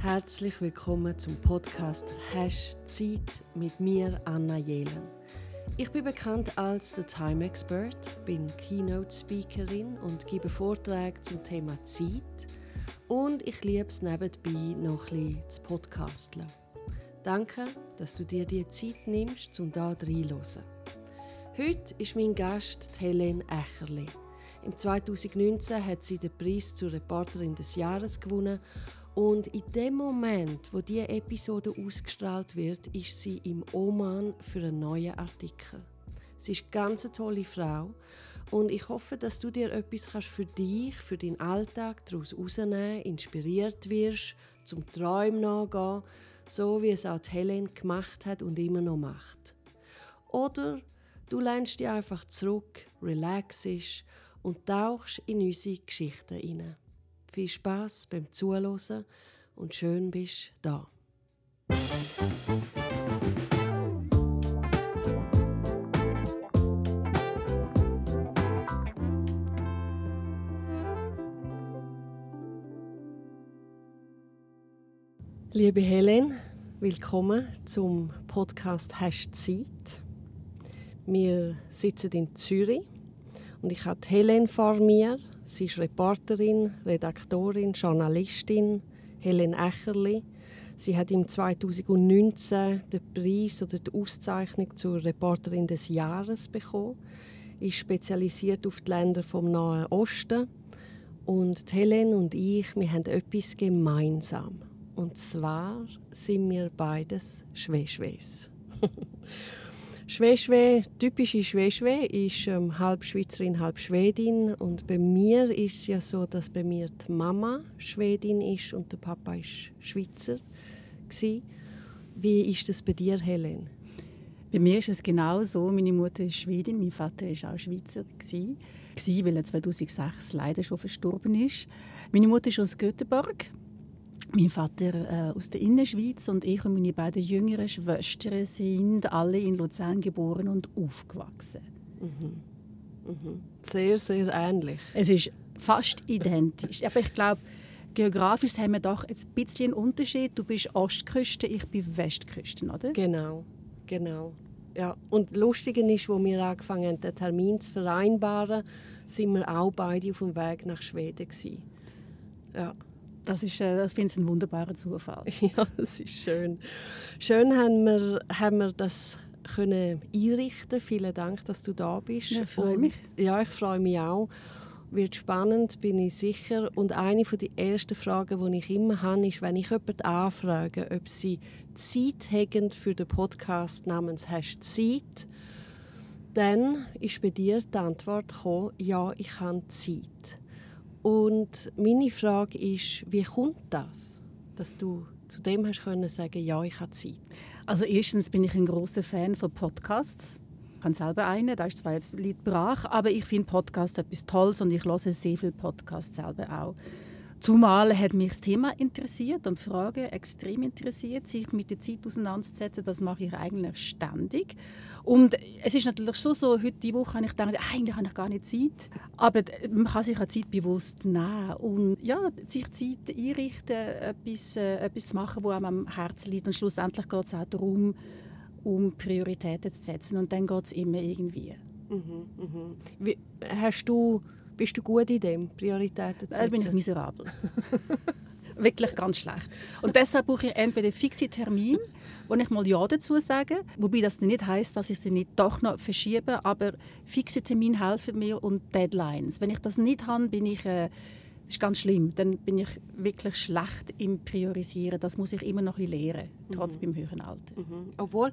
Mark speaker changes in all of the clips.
Speaker 1: Herzlich willkommen zum Podcast Hash Zeit mit mir, Anna Jelen. Ich bin bekannt als The Time Expert, bin Keynote Speakerin und gebe Vorträge zum Thema Zeit. Und ich liebe es nebenbei noch ein bisschen zu podcasteln. Danke, dass du dir die Zeit nimmst, um da reinzuhören. Heute ist mein Gast Helene Echerli. Im 2019 hat sie den Preis zur Reporterin des Jahres gewonnen und in dem Moment, wo diese Episode ausgestrahlt wird, ist sie im Oman für einen neuen Artikel. Sie ist eine ganz tolle Frau und ich hoffe, dass du dir etwas für dich, für deinen Alltag daraus herausnehmen, inspiriert wirst, zum Träumen nachgehen, so wie es auch Helen gemacht hat und immer noch macht. Oder du lehnst dich einfach zurück, relaxest und tauchst in unsere Geschichten hinein. Viel Spaß beim Zuhören und schön bist da. Liebe Helen, willkommen zum Podcast Hast Zeit. Wir sitzen in Zürich und ich habe Helen vor mir. Sie ist Reporterin, Redaktorin, Journalistin, Helen Echerli. Sie hat im 2019 den Preis oder die Auszeichnung zur Reporterin des Jahres bekommen. Ist spezialisiert auf die Länder vom Nahen Osten. Und Helen und ich, wir haben etwas gemeinsam. Und zwar sind wir beides Schwäschwäs. Schwäschwe, typische Schwäschwe, ist ähm, halb Schweizerin, halb Schwedin. Und bei mir ist es ja so, dass bei mir die Mama Schwedin ist und der Papa ist Schweizer. Gewesen. Wie ist das bei dir, Helen?
Speaker 2: Bei mir ist es genau so. Meine Mutter ist Schwedin, mein Vater war auch Schweizer. Gewesen, weil er 2006 leider schon verstorben ist. Meine Mutter ist aus Göteborg mein Vater äh, aus der Innerschweiz und ich und meine beiden jüngeren Schwestern sind alle in Luzern geboren und aufgewachsen.
Speaker 1: Mhm. Mhm. Sehr, sehr ähnlich.
Speaker 2: Es ist fast identisch. Aber ich glaube, geografisch haben wir doch ein bisschen einen Unterschied. Du bist Ostküste, ich bin Westküste, oder?
Speaker 1: Genau, genau. Ja. Und lustig ist, wo wir angefangen haben, den Termin zu vereinbaren, sind wir auch beide auf dem Weg nach Schweden gewesen.
Speaker 2: Ja. Das, ist, äh, das finde ich ein wunderbarer Zufall.
Speaker 1: Ja, das ist schön. Schön haben wir, haben wir das können einrichten. Vielen Dank, dass du da bist.
Speaker 2: Ja, ich freue mich.
Speaker 1: ja, ich freue mich auch. Wird spannend, bin ich sicher. Und eine der ersten Fragen, die ich immer habe, ist, wenn ich jemanden anfrage, ob sie Zeit haben für den Podcast namens «Hast Zeit?», dann ist bei dir die Antwort gekommen, ja, ich habe Zeit. Und meine Frage ist, wie kommt das, dass du zu dem hast können sagen, ja, ich habe Zeit?
Speaker 2: Also erstens bin ich ein großer Fan von Podcasts. Ich habe selber einen, da ist zwar jetzt Lied brach, aber ich finde Podcasts etwas Tolles und ich höre sehr viele Podcasts selber auch. Zumal hat mich das Thema interessiert und die Frage extrem interessiert, sich mit der Zeit auseinanderzusetzen. Das mache ich eigentlich ständig. Und es ist natürlich schon so, heute die Woche habe ich gedacht, eigentlich habe ich gar nicht Zeit. Aber man kann sich auch Zeit bewusst nehmen und ja, sich Zeit einrichten, etwas, äh, etwas zu machen, was einem am Herzen liegt. Und schlussendlich geht es auch darum, um Prioritäten zu setzen. Und dann geht es immer irgendwie.
Speaker 1: Mhm, mhm. Wie, hast du bist du gut in dem, Prioritäten zu setzen?
Speaker 2: Da bin ich miserabel. Wirklich ganz schlecht. Und deshalb brauche ich entweder fixe Termine, wo ich mal Ja dazu sage, wobei das nicht heißt, dass ich sie nicht doch noch verschiebe, aber fixe Termine helfen mir und Deadlines. Wenn ich das nicht habe, bin ich äh, ist ganz schlimm. Dann bin ich wirklich schlecht im Priorisieren. Das muss ich immer noch ein lernen, trotz mhm. meinem höheren Alter.
Speaker 1: Mhm. Obwohl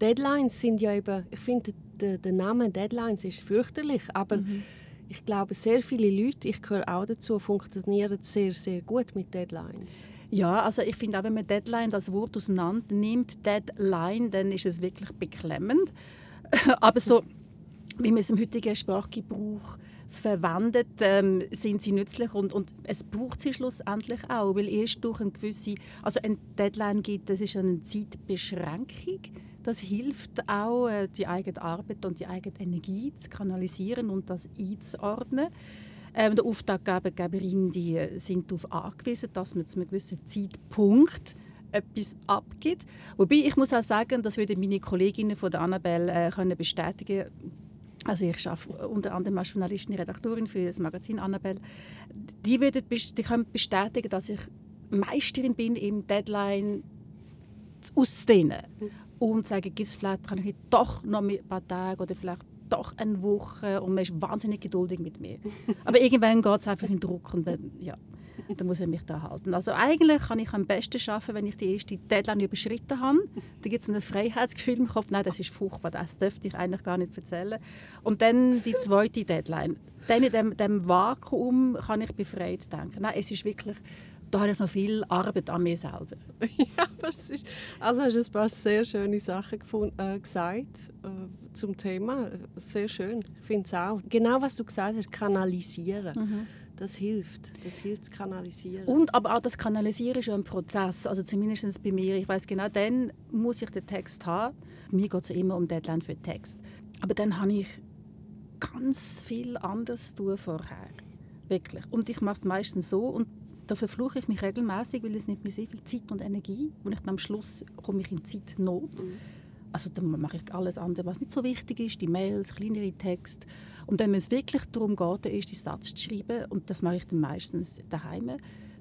Speaker 1: Deadlines sind ja eben, ich finde der, der Name Deadlines ist fürchterlich, aber mhm ich glaube, sehr viele Leute, ich gehöre auch dazu, funktionieren sehr, sehr gut mit Deadlines.
Speaker 2: Ja, also ich finde auch, wenn man Deadline das Wort auseinander nimmt, Deadline, dann ist es wirklich beklemmend. Aber so, wie man es im heutigen Sprachgebrauch verwendet, ähm, sind sie nützlich und, und es braucht sie schlussendlich auch, weil erst durch eine gewisse, also ein Deadline gibt, das ist eine Zeitbeschränkung das hilft auch, äh, die eigene Arbeit und die eigene Energie zu kanalisieren und das einzuordnen. Ähm, der Auftraggeber, die sind darauf angewiesen, dass man zu einem gewissen Zeitpunkt etwas abgibt. Wobei ich muss auch sagen, das würden meine Kolleginnen von der Annabelle äh, können bestätigen. Also ich arbeite unter anderem als Journalistin, Redaktorin für das Magazin Annabelle. Die, würden, die können bestätigen, dass ich Meisterin bin im Deadline auszudehnen und sagen, vielleicht kann ich doch noch ein paar Tage oder vielleicht doch eine Woche und man ist wahnsinnig geduldig mit mir. Aber irgendwann geht es einfach in Druck und wenn, ja, dann muss ich mich da halten. Also eigentlich kann ich am besten schaffen, wenn ich die erste Deadline überschritten habe. Da gibt es ein Freiheitsgefühl im Kopf. Nein, das ist furchtbar, das dürfte ich eigentlich gar nicht erzählen. Und dann die zweite Deadline. Dann in dem, dem Vakuum kann ich befreit denken. Nein, es ist wirklich da habe ich noch viel Arbeit an mir selber.
Speaker 1: ja, das ist, also hast du ein paar sehr schöne Sachen gefunden, äh, gesagt äh, zum Thema. Sehr schön. Ich finde es auch. Genau, was du gesagt hast, kanalisieren. Mhm. Das hilft. Das hilft, kanalisieren.
Speaker 2: Und aber auch das Kanalisieren ist ja ein Prozess. Also zumindest bei mir. Ich weiß genau, dann muss ich den Text haben. Mir geht es immer um Deadline für den Text. Aber dann habe ich ganz viel anderes tun vorher. Wirklich. Und ich mache es meistens so. Und da verfluche ich mich regelmäßig, weil es nimmt mir sehr viel Zeit und Energie und ich am Schluss komme ich in Zeitnot. Mhm. Also dann mache ich alles andere, was nicht so wichtig ist, die Mails, kleinere Texte. Und wenn es wirklich darum geht, den ersten Satz zu schreiben, und das mache ich dann meistens daheim,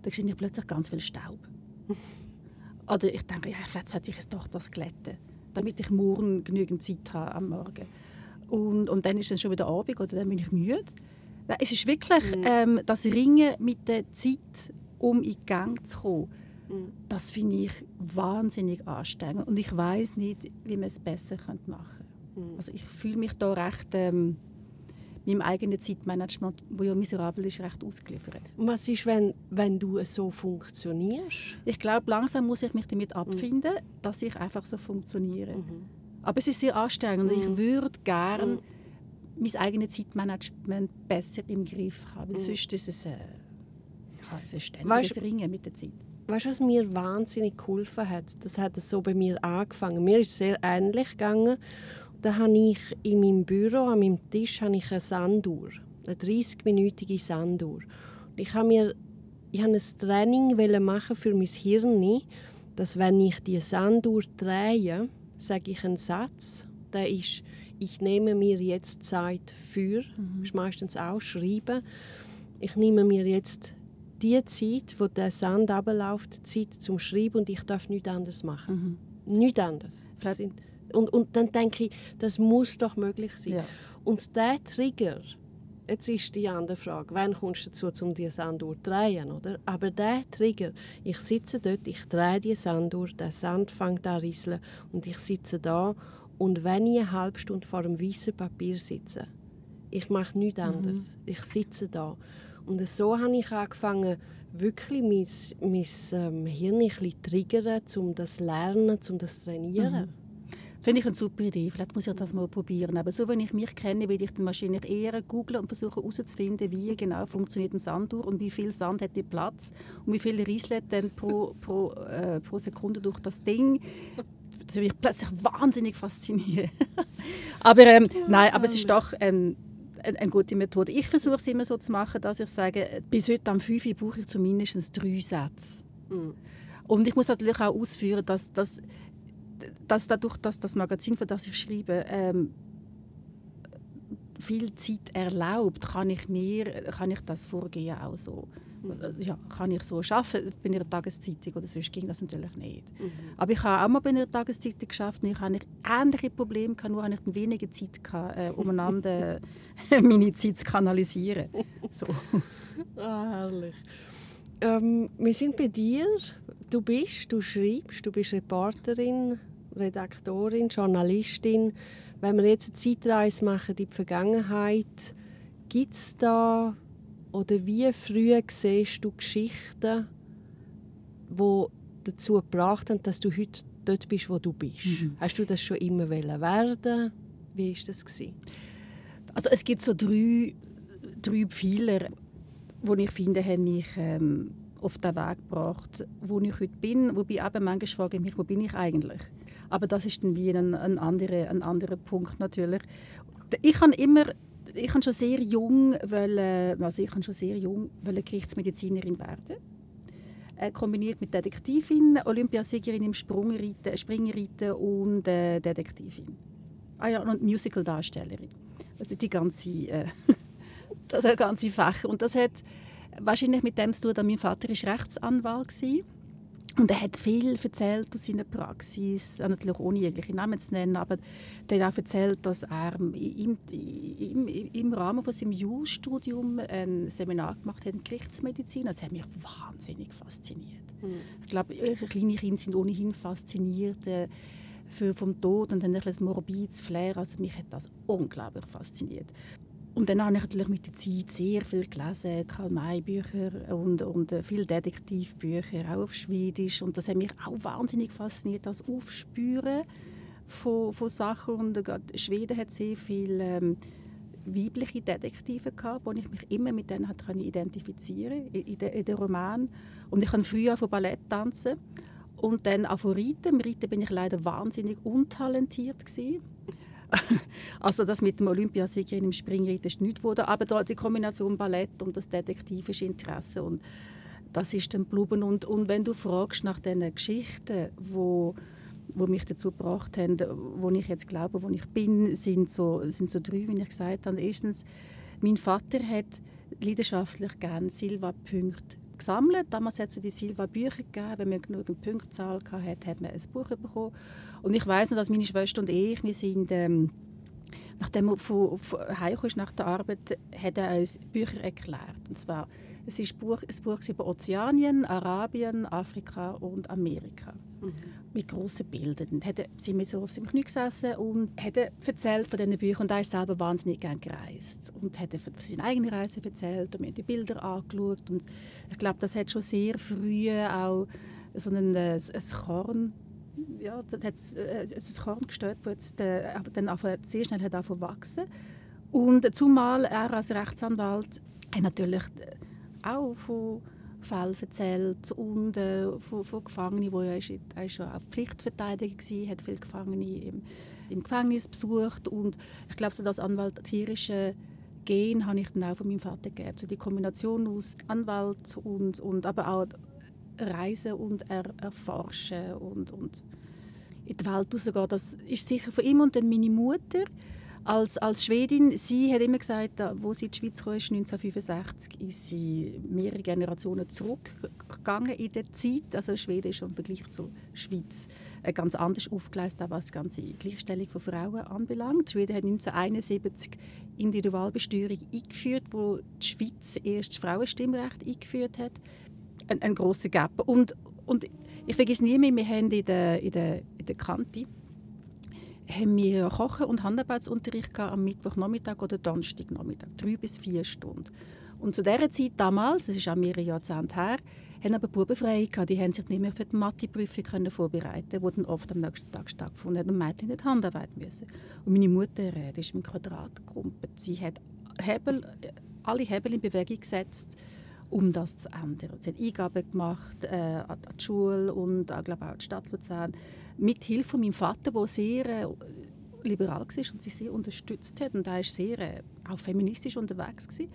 Speaker 2: dann sehe ich plötzlich ganz viel Staub. Oder ich denke, ja, vielleicht sollte ich es doch das glätten, damit ich morgen genügend Zeit habe am Morgen. Und, und dann ist es schon wieder Abend oder dann bin ich müde. Es ist wirklich mhm. ähm, das Ringen mit der Zeit um in Gang zu kommen, mhm. das finde ich wahnsinnig anstrengend. Und ich weiß nicht, wie man es besser machen könnte. Mhm. Also ich fühle mich da recht ähm, meinem eigenen Zeitmanagement, wo ja miserabel ist, recht ausgeliefert.
Speaker 1: Was ist, wenn, wenn du so funktionierst?
Speaker 2: Ich glaube, langsam muss ich mich damit abfinden, mhm. dass ich einfach so funktioniere. Mhm. Aber es ist sehr anstrengend und ich würde gerne mein eigenes Zeitmanagement besser im Griff haben. Sonst ist es... Äh, es ist ständiges weißt, Ringen mit der Zeit.
Speaker 1: Weißt du, was mir wahnsinnig geholfen hat? Das hat so bei mir angefangen. Mir ist es sehr ähnlich gegangen. Da habe ich in meinem Büro, an meinem Tisch, habe ich eine Sanduhr. Eine 30-minütige Sanduhr. ich habe mir ich habe ein Training machen für mein Hirn, dass wenn ich die Sanduhr drehe, sage ich einen Satz, der ist, ich nehme mir jetzt Zeit für, mhm. ist meistens auch schreiben, ich nehme mir jetzt die Zeit, wo der Sand abläuft, Zeit zum Schreiben und ich darf nichts anderes machen. Mhm. Nichts anderes. Und, und dann denke ich, das muss doch möglich sein. Ja. Und der Trigger, jetzt ist die andere Frage, wann kommst du dazu, um die Sanduhr zu drehen, oder? Aber der Trigger, ich sitze dort, ich drehe die Sanduhr, der Sand fängt an rieseln und ich sitze da und wenn ich eine halbe Stunde vor dem weißen Papier sitze, ich mache nichts mhm. anderes, mhm. ich sitze da und so habe ich angefangen, wirklich mein, mein ähm, Hirn ein bisschen triggern, um das zu lernen, um das zu trainieren. Mhm.
Speaker 2: Das finde ich eine super Idee. Vielleicht muss ich das mal probieren. Aber so, wenn ich mich kenne, werde ich dann wahrscheinlich eher googeln und versuchen herauszufinden, wie genau funktioniert ein Sanduhr und wie viel Sand hat die Platz und wie viel rieselt dann pro, pro, äh, pro Sekunde durch das Ding. Das würde mich plötzlich wahnsinnig faszinieren. aber ähm, nein, aber es ist doch... Ähm, eine gute Methode. Ich versuche es immer so zu machen, dass ich sage, bis heute am 5 Uhr brauche ich zumindest drei Sätze. Mhm. Und ich muss natürlich auch ausführen, dass, dass, dass dadurch, dass das Magazin, für das ich schreibe, ähm, viel Zeit erlaubt, kann ich mir kann ich das Vorgehen auch so äh, ja, kann ich so arbeiten bei einer Tageszeitung oder sonst ging das natürlich nicht. Mhm. Aber ich habe auch mal bei einer Tageszeitung geschafft und ich hatte ähnliche Probleme, nur hatte ich weniger Zeit, gehabt, äh, umeinander meine Zeit zu kanalisieren. So.
Speaker 1: Ah, herrlich. Ähm, wir sind bei dir. Du bist, du schreibst, du bist Reporterin, Redaktorin, Journalistin. Wenn wir jetzt eine Zeitreise machen in die Vergangenheit, gibt es da oder wie früh siehst du Geschichten, die dazu gebracht haben, dass du heute dort bist, wo du bist? Mhm. Hast du das schon immer werden? Wie war das?
Speaker 2: Also es gibt so drei, drei Pfeiler, die ich finde, haben mich ähm, auf den Weg gebracht, wo ich heute bin. Wobei eben manchmal frage ich mich, wo bin ich eigentlich? Aber das ist dann wie ein, ein, anderer, ein anderer Punkt natürlich. Ich habe immer ich schon sehr jung wollen, also ich schon sehr jung Gerichtsmedizinerin werden. Äh, kombiniert mit Detektivin, Olympiasiegerin im Sprungreiten, Springreiten und äh, Detektivin. Ah ja, und Musicaldarstellerin. Also die ganze, äh, das ganze Fach. Und das hat wahrscheinlich mit dem zu tun, dass mein Vater ist Rechtsanwalt war. Und er hat viel erzählt aus seiner Praxis, natürlich ohne jegliche Namen zu nennen, aber er hat auch erzählt, dass er im, im, im Rahmen von seinem Jus-Studium ein Seminar gemacht hat in Gerichtsmedizin. Das hat mich wahnsinnig fasziniert. Mhm. Ich glaube, kleine Kinder sind ohnehin fasziniert äh, für vom Tod und dann ein morbides Flair. Also mich hat das unglaublich fasziniert. Und dann habe ich natürlich mit der Zeit sehr viel gelesen, Karl-May-Bücher und, und äh, viele Detektivbücher, auch auf Schwedisch. Und das hat mich auch wahnsinnig fasziniert, das Aufspüren von, von Sachen. Und äh, Schweden hat sehr viele ähm, weibliche Detektive gehabt, wo ich mich immer mit denen hat identifizieren in, in, in den Roman. Und ich habe früher von Ballett tanzen und dann auch von Reiten. Im Reiten bin ich leider wahnsinnig untalentiert gewesen. also das mit dem Olympiasiegerin im Springreiten ist nichts geworden, aber die Kombination Ballett und das detektivische Interesse und das ist dann geblieben. Und, und wenn du fragst nach diesen Geschichten, wo wo mich dazu gebracht haben, wo ich jetzt glaube, wo ich bin, sind so, sind so drei, wie ich gesagt habe. Erstens, mein Vater hat leidenschaftlich gerne Silva-Punkte gesammelt. Damals hat es die Silva-Bücher gegeben. Wenn man genug Punktzahl hatte, hat man ein Buch bekommen. Und ich weiß noch, dass meine Schwester und ich, wir sind... Ähm, nachdem er von, von ist nach der Arbeit, hat er uns Bücher erklärt. Und zwar, es ist ein Buch, ein Buch über Ozeanien, Arabien, Afrika und Amerika. Mhm. Mit grossen Bildern. Und hat, sind wir so auf seinem Knie gesessen und hat erzählt von diesen Büchern. Und er ist selber wahnsinnig gerne gereist. Und hat von seinen eigenen Reisen erzählt und mir die Bilder angeschaut. Und ich glaube, das hat schon sehr früh auch so ein, ein Korn ja, das hat äh, das Korn gestört, das äh, dann sehr schnell hat wachsen Und zumal er als Rechtsanwalt hat natürlich äh, auch von Fällen erzählt und äh, von, von Gefangenen, wo er, ist, er ist schon auch Pflichtverteidiger war, hat viele Gefangene im, im Gefängnis besucht und ich glaube, so das anwaltierische Gen habe ich dann auch von meinem Vater gegeben. So die Kombination aus Anwalt und, und aber auch Reisen und er, erforschen und, und in die Welt rausgehen. Das ist sicher von ihm und dann meine Mutter als, als Schwedin. Sie hat immer gesagt, wo sie in die Schweiz kam, 1965, ist sie mehrere Generationen zurückgegangen in der Zeit. Also Schweden ist im Vergleich zur Schweiz äh, ganz anders aufgeleistet, was die ganze Gleichstellung von Frauen anbelangt. Schweden hat 1971 Individualbesteuerung eingeführt, wo die Schweiz erst das Frauenstimmrecht eingeführt hat ein, ein großer Gap. Und, und ich vergesse nie mehr, wir haben in der, in der, in der Kante haben wir Kochen- und Handarbeitsunterricht am Mittwochnachmittag oder Donnerstagnachmittag, drei bis vier Stunden. Und zu dieser Zeit damals, das ist auch mehrere Jahrzehnte her, haben aber Buben frei gehabt. Die haben sich nicht mehr für die Matheprüfung vorbereiten die dann oft am nächsten Tag stattgefunden hat und Mädchen nicht Handarbeit müssen. Und meine Mutter, äh, die ist mit Quadrat gerumpelt. Sie hat Hebel, alle Hebel in Bewegung gesetzt, um das zu ändern. Sie hat Eingaben gemacht äh, an die Schule und äh, glaube auch an die Stadt Luzern mit Hilfe von meinem Vater, der sehr äh, liberal war und sie sehr unterstützt hat und er war sehr äh, auch feministisch unterwegs gewesen.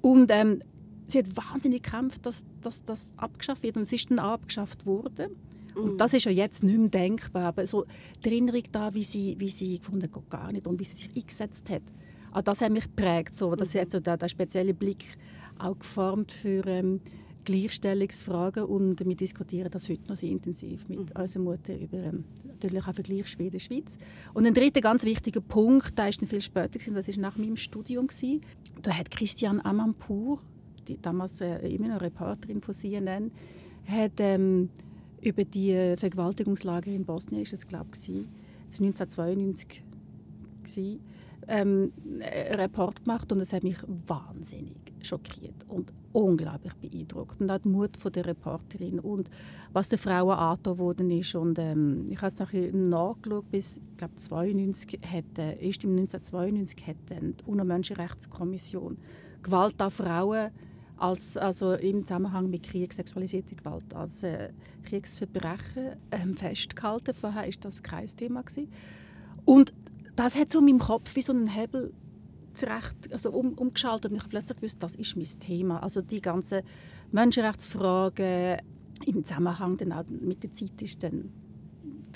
Speaker 2: und ähm, sie hat wahnsinnig gekämpft, dass, dass das abgeschafft wird und es ist dann abgeschafft worden. Und mhm. das ist ja jetzt nicht mehr denkbar, aber so die Erinnerung da, wie sie, wie sie gefunden hat, gar nicht und wie sie sich eingesetzt hat, auch das hat mich geprägt, so, dass sie mhm. hat so der, der spezielle Blick auch geformt für ähm, Gleichstellungsfragen und wir diskutieren das heute noch sehr intensiv mit mhm. unserer Mutter über ähm, natürlich auch Vergleich Schweden-Schweiz. Und ein dritter ganz wichtiger Punkt, der ist dann viel später gewesen, das ist nach meinem Studium gewesen. Da hat Christian Amanpour, die damals äh, immer noch Reporterin von CNN, hat ähm, über die Vergewaltigungslager in Bosnien, ist es glaube ich, das war 1992 gewesen, ähm, einen Report gemacht und es hat mich wahnsinnig schockiert und unglaublich beeindruckt. Und auch der Mut von der Reporterin und was der Frauen angetan worden ist. Und, ähm, ich habe es nachher nachgeschaut, bis ich glaube 92 hat, äh, erst im 1992 hat die UNO-Menschenrechtskommission Gewalt an Frauen als, also im Zusammenhang mit Krieg, sexualisierte Gewalt als äh, Kriegsverbrechen ähm, festgehalten. Vorher war das kein Thema. Gewesen. Und das hat so in meinem Kopf wie so einen Hebel zurecht, also um, umgeschaltet und ich plötzlich gewusst, das ist mein Thema. Also die ganzen Menschenrechtsfragen im Zusammenhang dann auch mit der Zeit ist dann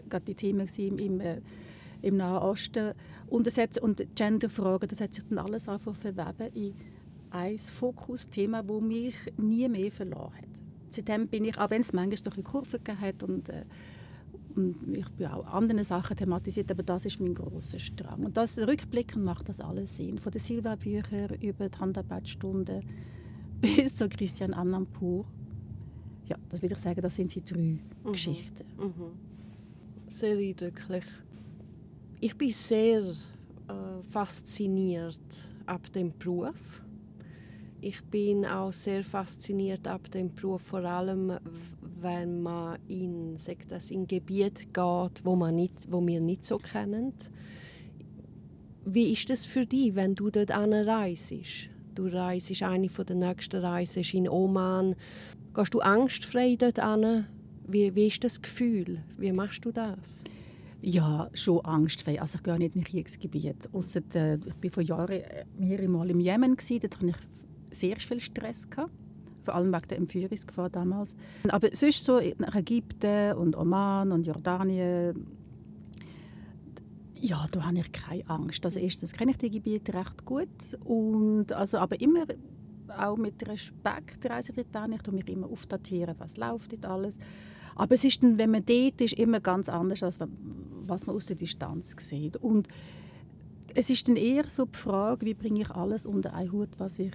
Speaker 2: gerade die Themen im, im, äh, im Nahen Osten und, das hat, und Genderfragen, das hat sich dann alles einfach verweben in ein Fokusthema, das mich nie mehr verloren hat. Seitdem bin ich, auch wenn es manchmal so ein Kurve gegeben hat und, äh, und ich bin auch andere Sachen thematisiert, aber das ist mein grosser Strang. Und das rückblickend macht das alles Sinn. Von den Silva-Büchern über die Handarbeitsstunden bis zu Christian Annampur. Ja, das würde ich sagen, das sind die drei mhm. Geschichten. Mhm.
Speaker 1: Sehr eindrücklich. Ich bin sehr äh, fasziniert ab dem Beruf ich bin auch sehr fasziniert ab dem Beruf, vor allem wenn man in, das, in Gebiet geht, wo, man nicht, wo wir nicht so kennen. Wie ist das für dich, wenn du dort reist? Du reist eine von der nächsten Reisen in Oman. Gehst du angstfrei dort an? Wie, wie ist das Gefühl? Wie machst du das?
Speaker 2: Ja, schon angstfrei. Also ich gehe nicht in Kriegsgebiet. Ausser, äh, ich war vor Jahren mehrere Mal im Jemen. Dort habe ich sehr viel Stress gehabt. Vor allem wegen der Entführungsgefahr damals. Aber sonst so nach Ägypten und Oman und Jordanien, ja, da habe ich keine Angst. Also erstens kenne ich die Gebiete recht gut und also aber immer auch mit Respekt reise ich dort Ich tue mich immer aufdatieren, was läuft dort alles. Aber es ist dann, wenn man dort ist, immer ganz anders, als was man aus der Distanz sieht. Und es ist dann eher so die Frage, wie bringe ich alles unter einen Hut, was ich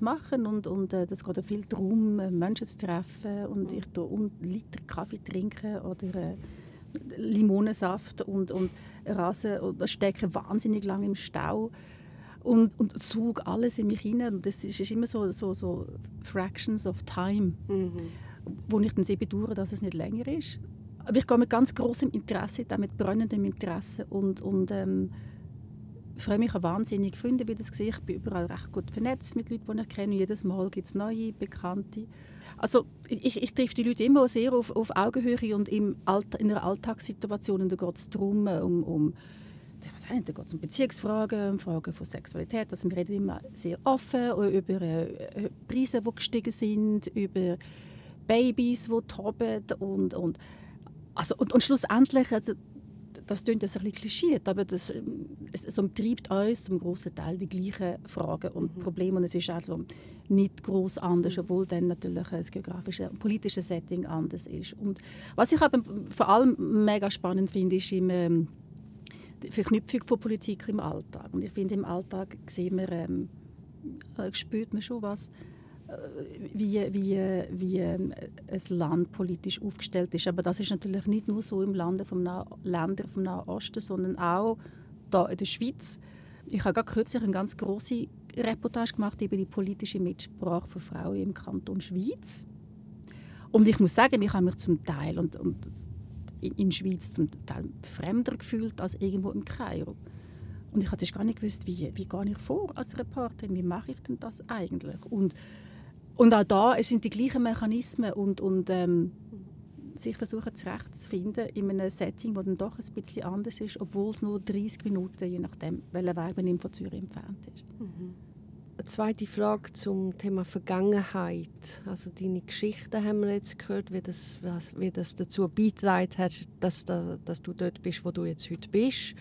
Speaker 2: machen und, und äh, das geht viel darum, äh, Menschen zu treffen und ich tue un Liter Kaffee trinken oder äh, Limonensaft und, und Rasen oder stecke wahnsinnig lange im Stau und, und zog alles in mich hinein und das ist, ist immer so, so, so Fractions of Time, mhm. wo ich dann sehr bedauere, dass es nicht länger ist. Aber ich gehe mit ganz großem Interesse, mit brennendem Interesse und, und ähm, ich freue mich auch wahnsinnig. Freunde wie das gesehen. Ich bin überall recht gut vernetzt mit Leuten, die ich kenne. Jedes Mal gibt es neue Bekannte. Also ich, ich treffe die Leute immer sehr auf, auf Augenhöhe und im Alter, in einer Alltagssituation. da geht es darum, um, um ich nicht, da geht um Beziehungsfragen, um Fragen von Sexualität. Also wir reden immer sehr offen über äh, Preise, die gestiegen sind, über Babys, die toben und, und, also, und, und schlussendlich, also, das klingt ein bisschen klischiert, aber das, ähm, es, es umtreibt uns zum großen Teil die gleichen Fragen und mhm. Probleme. Und es ist also nicht groß anders, mhm. obwohl dann natürlich das geografische und politische Setting anders ist. Und was ich aber vor allem mega spannend finde, ist immer ähm, die Verknüpfung von Politik im Alltag. Und ich finde, im Alltag sehen wir, ähm, äh, spürt man schon was wie, wie, wie ähm, ein Land politisch aufgestellt ist. Aber das ist natürlich nicht nur so im Lande vom nah Länder vom Nahen Osten, sondern auch da in der Schweiz. Ich habe gerade kürzlich eine ganz große Reportage gemacht über die politische Mitsprache von Frauen im Kanton Schweiz. Und ich muss sagen, ich habe mich zum Teil und, und in der Schweiz zum Teil fremder gefühlt als irgendwo im Kairo. Und ich hatte gar nicht gewusst, wie, wie gehe ich vor als Reporterin, wie mache ich denn das eigentlich? Und und auch da sind die gleichen Mechanismen und, und ähm, sich versuchen zurechtzufinden in einem Setting, das dann doch ein bisschen anders ist, obwohl es nur 30 Minuten, je nachdem, welcher Weg man von Zürich entfernt ist.
Speaker 1: Mhm. Eine zweite Frage zum Thema Vergangenheit. Also deine Geschichte haben wir jetzt gehört, wie das, wie das dazu beitragen hat, dass, dass du dort bist, wo du jetzt heute bist.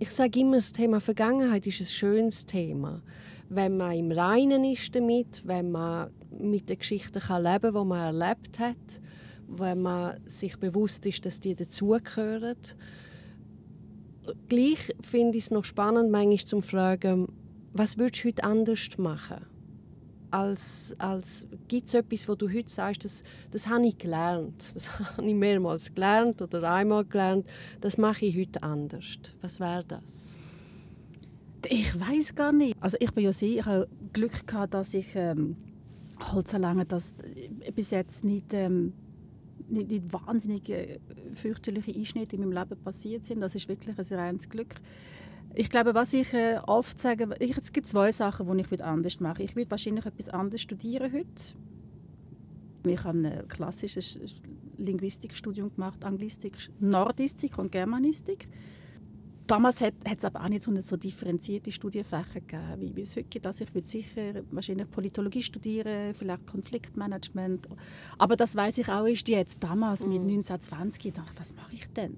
Speaker 1: Ich sage immer, das Thema Vergangenheit ist ein schönes Thema wenn man im Reinen ist damit, wenn man mit den Geschichten kann leben kann, die man erlebt hat, wenn man sich bewusst ist, dass die dazugehören. Gleich finde ich es noch spannend, manchmal zu fragen, was würdest du heute anders machen? Als, als gibt es etwas, wo du heute sagst, das, das habe ich gelernt, das habe ich mehrmals gelernt oder einmal gelernt, das mache ich heute anders. Was wäre das?
Speaker 2: Ich weiß gar nicht. Also ich bin ja sehr, ich habe Glück gehabt, dass ich ähm, halt so lange, dass äh, bis jetzt nicht, ähm, nicht, nicht wahnsinnig äh, fürchterliche Einschnitte in meinem Leben passiert sind. Das ist wirklich ein reines Glück. Ich glaube, was ich äh, oft sage, ich, es gibt zwei Sachen, die ich anders mache. Ich würde wahrscheinlich etwas anderes studieren heute. Ich habe ein klassisches Linguistikstudium gemacht, Anglistik, Nordistik und Germanistik Damals hat es aber auch nicht so, so differenzierte Studienfächer gegeben, wie, wie es heute gibt. Also ich würde sicher wahrscheinlich Politologie studieren, vielleicht Konfliktmanagement. Aber das weiß ich auch erst jetzt, damals mit 1920, dachte ich, was mache ich denn?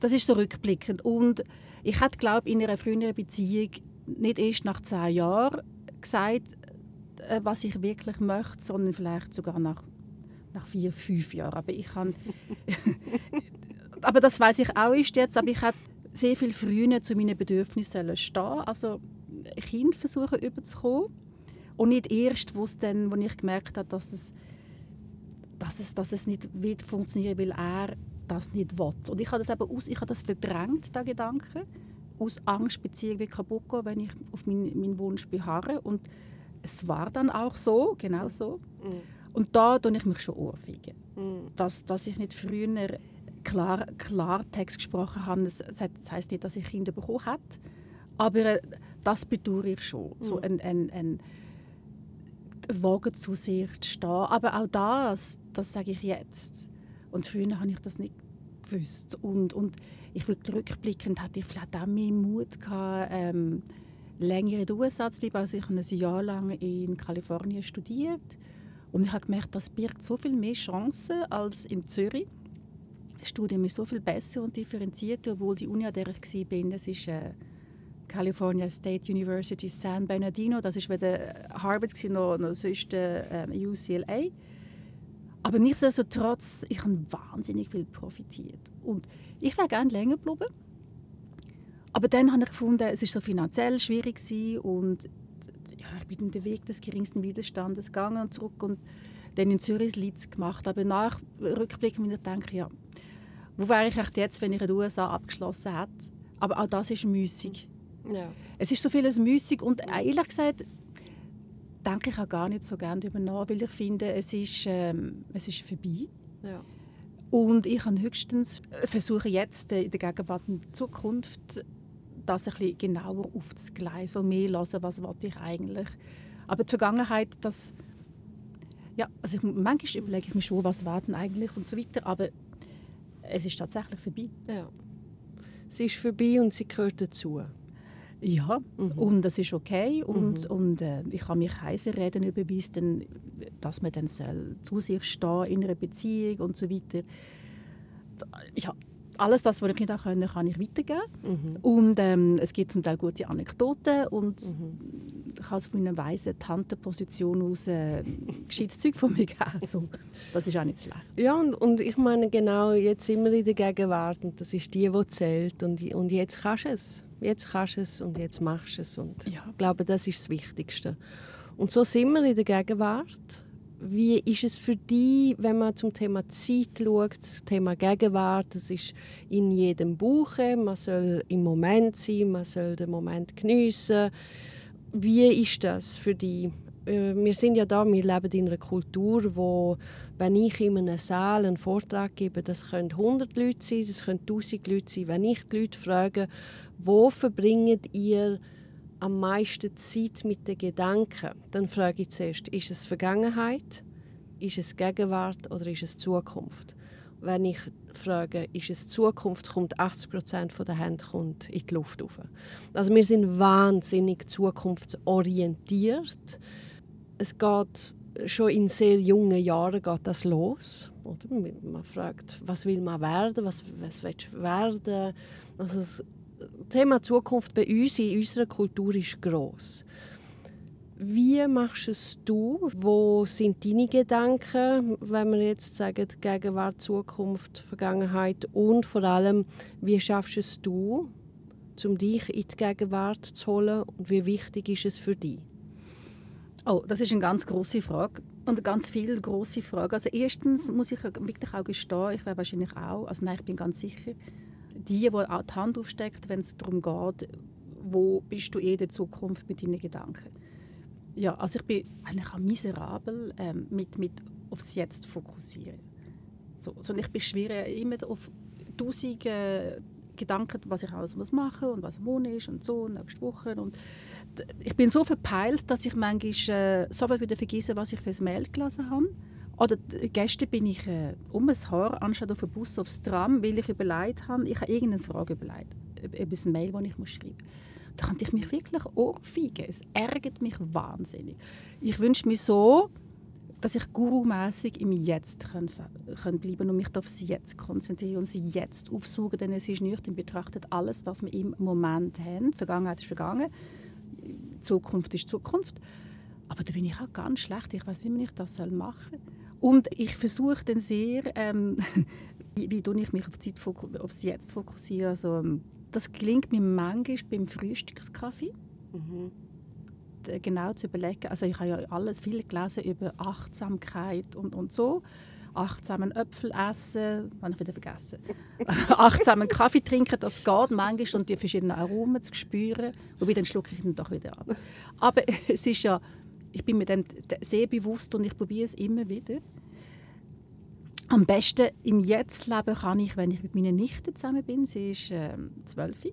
Speaker 2: Das ist so rückblickend. Und ich hatte, glaube in einer früheren Beziehung nicht erst nach zehn Jahren gesagt, äh, was ich wirklich möchte, sondern vielleicht sogar nach, nach vier, fünf Jahren. Aber ich kann, aber das weiß ich auch erst jetzt. Aber ich habe sehr viel früher zu meinen Bedürfnissen stehen. Also Kind versuchen überzukommen und nicht erst, wo, es dann, wo ich gemerkt habe, dass es, dass es, dass es nicht wird funktionieren, weil er das nicht will. Und ich habe das eben aus, ich habe das verdrängt, der Gedanke, aus Angst, Beziehung wird kaputt gehen, wenn ich auf meinen, meinen Wunsch beharre. Und es war dann auch so, genau so. Mhm. Und da tue ich mich schon ohrfeigen. Mhm. Dass, dass ich nicht früher klar, Klartext gesprochen habe. Das, das heisst nicht, dass ich Kinder bekommen habe. Aber äh, das bedauere ich schon. Mhm. So ein, ein, ein Wagen zu sehr zu stehen. Aber auch das, das sage ich jetzt. Und früher habe ich das nicht gewusst. Und, und ich würde rückblickend hatte ich vielleicht auch mehr Mut gehabt, ähm, länger in den USA zu bleiben. Also ich habe ein Jahr lang in Kalifornien studiert und ich habe gemerkt, das birgt so viel mehr Chancen als in Zürich. Studium ist so viel besser und differenzierter, obwohl die Uni, an der ich war, das ist äh, California State University San Bernardino. Das ist weder Harvard noch, noch sonst äh, UCLA. Aber nichtsdestotrotz, ich habe wahnsinnig viel profitiert. Und ich wäre gerne länger geblieben. Aber dann habe ich gefunden, es ist so finanziell schwierig und ja, ich bin den Weg des geringsten Widerstandes gegangen und zurück und dann in Zürich Litz gemacht. Aber nach Rückblick wenn ich denke, ja, wo wäre ich jetzt, wenn ich in den USA abgeschlossen hätte? Aber auch das ist müßig. Ja. Es ist so vieles müßig und ehrlich gesagt denke ich auch gar nicht so gerne darüber nach, weil ich finde, es ist, ähm, es ist vorbei. Ja. Und ich kann höchstens versuchen, jetzt in der Gegenwart und Zukunft das ein bisschen genauer aufzugleisen und mehr hören, was ich eigentlich. Aber die Vergangenheit, das ja, also ich, manchmal überlege ich mir schon, was war denn eigentlich und so weiter, aber es ist tatsächlich vorbei.
Speaker 1: Ja. Sie ist vorbei und sie gehört dazu.
Speaker 2: Ja, mhm. und das ist okay. Und, mhm. und äh, ich kann mich heiser reden über, denn, dass man dann soll zu sich stehen in einer Beziehung und so weiter. Ja, alles das, was ich nicht auch können, kann ich weitergeben. Mhm. Und ähm, es gibt zum Teil gute Anekdoten und mhm. Ich habe von einer weisen Tantenposition aus äh, gescheites Zeug von mir gegeben. Also, das ist auch nicht schlecht.
Speaker 1: Ja, und, und ich meine genau, jetzt sind wir in der Gegenwart und das ist die, die zählt und, und jetzt kannst du es. Jetzt kannst du es und jetzt machst du es. Und ja. ich glaube, das ist das Wichtigste. Und so sind wir in der Gegenwart wie ist es für dich, wenn man zum Thema Zeit schaut, das Thema Gegenwart, das ist in jedem Buch, man soll im Moment sein, man soll den Moment geniessen. Wie ist das für dich? Äh, wir sind ja da, wir leben in einer Kultur, wo, wenn ich in einem Saal einen Vortrag gebe, das können 100 Leute sein, das können 1000 Leute sein. Wenn ich die Leute frage, wo verbringt ihr am meisten Zeit mit den Gedanken, dann frage ich zuerst, ist es Vergangenheit, ist es Gegenwart oder ist es Zukunft? Wenn ich frage, ist es Zukunft, kommt 80 Prozent der Hände kommt in die Luft auf. Also wir sind wahnsinnig zukunftsorientiert. Es geht schon in sehr jungen Jahren geht das los. Oder? Man fragt, was will man werden, was, was willst du werden? Also Thema Zukunft bei uns in unserer Kultur ist groß. Wie machst es du? Wo sind deine Gedanken, wenn wir jetzt sagen Gegenwart, Zukunft, Vergangenheit und vor allem, wie schaffst es du, um dich in die Gegenwart zu holen und wie wichtig ist es für dich?
Speaker 2: Oh, das ist eine ganz große Frage und ganz viele große Fragen. Also erstens muss ich wirklich auch gestehen, ich wäre wahrscheinlich auch, also nein, ich bin ganz sicher, die, die auch die Hand aufsteckt, wenn es darum geht, wo bist du eh in der Zukunft mit deinen Gedanken. Ja, also ich bin eigentlich auch miserabel ähm, mit, mit aufs Jetzt fokussieren. So, so, ich beschwere immer auf tausende Gedanken, was ich alles muss machen und was morgen ist und so, und nächste Woche. Und ich bin so verpeilt, dass ich manchmal äh, so wieder vergesse, was ich für ein Mail gelesen habe. Oder gestern bin ich äh, um ein Haar, anstatt auf den Bus, aufs Tram, weil ich überlegt habe, ich habe irgendeine Frage überlegt. über ein Mail, das ich schreiben muss. Da könnte ich mich wirklich ohrfeigen. Es ärgert mich wahnsinnig. Ich wünsche mir so, dass ich gurumässig im Jetzt können, können bleiben und mich auf das Jetzt konzentrieren und sie jetzt aufsuchen, denn es ist nicht, betrachtet alles, was wir im Moment haben. Vergangenheit ist vergangen, Zukunft ist Zukunft. Aber da bin ich auch ganz schlecht. Ich weiß nicht, wie ich das machen soll. Und ich versuche dann sehr, ähm, wie, wie ich mich auf, Zeit, auf Jetzt fokussiere. Also, ähm, das gelingt mir manchmal beim Frühstückskaffee. Mhm. Genau zu überlegen. Also ich habe ja alles viel gelesen über Achtsamkeit und, und so. Achtsamen Äpfel essen, habe ich wieder vergessen. Achtsamen Kaffee trinken, das geht manchmal und die verschiedenen Aromen zu spüren. Wobei dann schlucke ich ihn doch wieder ab. Aber es ist ja, ich bin mir dem sehr bewusst und ich probiere es immer wieder. Am besten im Jetzt-Leben kann ich, wenn ich mit meiner Nichte zusammen bin. Sie ist ähm, zwölf ähm,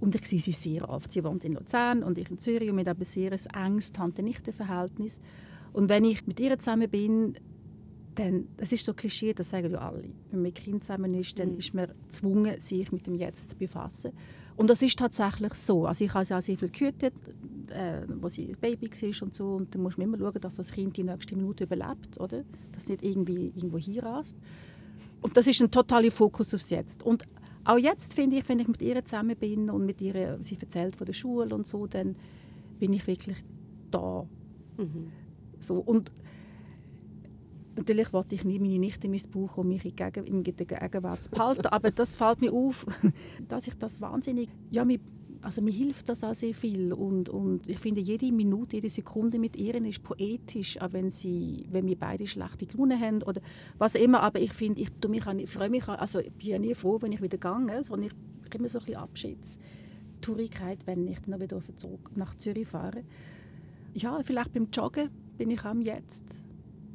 Speaker 2: und ich sehe sie sehr oft. Sie wohnt in Luzern und ich in Zürich und wir haben ein sehr enges Tante-Nichte-Verhältnis. Und wenn ich mit ihr zusammen bin, dann, das ist so Klischee, das sagen ja alle. Wenn man mit Kind zusammen ist, dann mhm. ist man gezwungen, sich mit dem Jetzt zu befassen. Und das ist tatsächlich so. Also ich habe auch sehr viel gehütet, äh, wo sie Baby war und so. Und dann muss man immer schauen, dass das Kind die nächste Minute überlebt, oder? Dass es nicht irgendwie irgendwo hinrast. Und das ist ein totaler Fokus aufs Jetzt. Und auch jetzt finde ich, wenn ich mit ihr zusammen bin und mit ihr, sie erzählt von der Schule und so, dann bin ich wirklich da. Mhm. So, und natürlich wollte ich nie meine Nichte missbrauchen, um mich in, Gegen der Gegenwart zu behalten, aber das fällt mir auf, dass ich das wahnsinnig, ja, mir, also mir hilft das auch sehr viel und, und ich finde, jede Minute, jede Sekunde mit ihr ist poetisch, auch wenn, sie, wenn wir beide schlechte Laune haben oder was immer, aber ich finde, ich, mich an, ich freue mich, also ich bin ja nie froh, wenn ich wieder gehe, sondern ich, ich immer so ein bisschen Abschiedstourigkeit, wenn ich dann wieder zurück nach Zürich fahre. Ja, vielleicht beim Joggen bin ich am Jetzt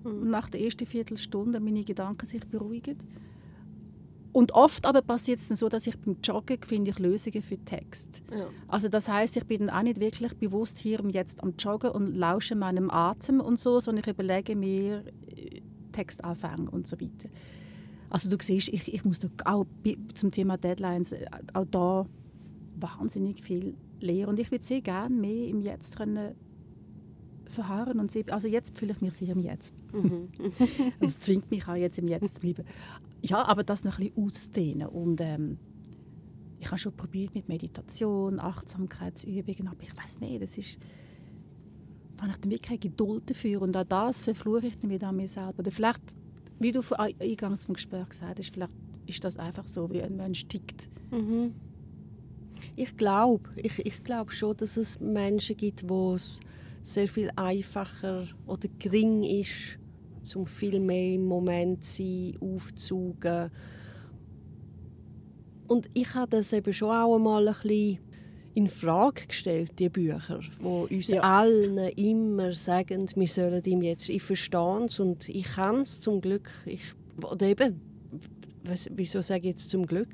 Speaker 2: Mhm. Nach der ersten Viertelstunde meine Gedanken sich beruhigen. Und oft aber passiert es dann so, dass ich beim Joggen finde ich Lösungen für Text. Ja. Also das heißt, ich bin dann auch nicht wirklich bewusst hier und jetzt am Joggen und lausche meinem Atem und so, sondern ich überlege mir äh, Textanfänge und so weiter. Also du siehst, ich, ich muss auch zum Thema Deadlines äh, auch da wahnsinnig viel lernen und ich würde sehr gerne mehr im Jetzt können verharren und also jetzt fühle ich mich sehr im Jetzt. Mhm. das zwingt mich auch jetzt im Jetzt zu bleiben. Ja, aber das noch ein bisschen ausdehnen und ähm, ich habe schon probiert mit Meditation, Achtsamkeitsübungen, aber ich weiß nicht, das ist wenn ich dann wirklich keine Geduld dafür und auch das verfluche ich dann wieder an mir selber. Oder vielleicht, wie du eingangs vom Gespräch gesagt hast, vielleicht ist das einfach so, wie ein Mensch tickt. Mhm.
Speaker 1: Ich glaube ich, ich glaub schon, dass es Menschen gibt, die es sehr viel einfacher oder gering ist, um viel mehr im Moment zu sein, aufzugen. Und ich habe das eben schon auch einmal ein bisschen in Frage gestellt, die Bücher, wo uns ja. allen immer sagen, wir sollen ihm jetzt, ich verstehe es und ich kann es zum Glück. Ich, oder eben, was, wieso sage ich jetzt zum Glück?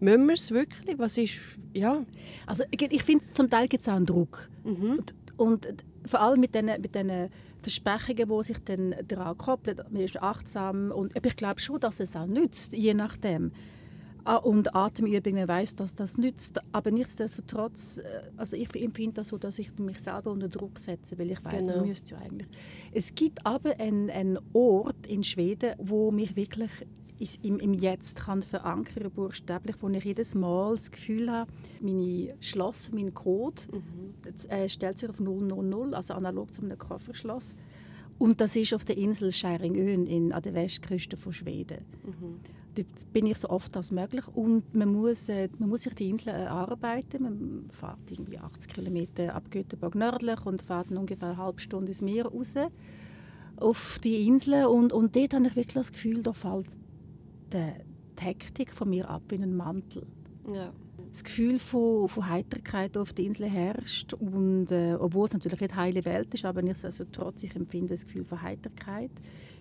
Speaker 1: Müssen wir es wirklich? Was ist, ja.
Speaker 2: Also ich finde, zum Teil gibt es auch einen Druck. Mhm. Und, und vor allem mit diesen mit den Versprechungen, die sich dann daran koppeln, man ist achtsam und ich glaube schon, dass es auch nützt, je nachdem. Ah, und Atemübungen, man weiß, dass das nützt, aber nichtsdestotrotz, äh, also ich empfinde das so, dass ich mich selber unter Druck setze, weil ich weiß, genau. man müsste ja eigentlich. Es gibt aber einen, einen Ort in Schweden, wo mich wirklich im, im Jetzt kann verankern buchstäblich, wo ich jedes Mal das Gefühl habe, meine Schloss, mein Code, mhm. das, äh, stellt sich auf 000, also analog zu einem Kofferschloss. Und das ist auf der Insel Scheiringön an der Westküste von Schweden. Mhm. Dort bin ich so oft als möglich und man muss, äh, man muss sich die Insel erarbeiten. Man fährt irgendwie 80 Kilometer ab Göteborg nördlich und fährt ungefähr eine halbe Stunde ins Meer raus auf die Insel und, und dort habe ich wirklich das Gefühl, da fällt die Hektik von mir ab wie ein Mantel. Ja. Das Gefühl von, von Heiterkeit auf der Insel herrscht und äh, obwohl es natürlich nicht heile Welt ist, aber nichtsdestotrotz ich empfinde das Gefühl von Heiterkeit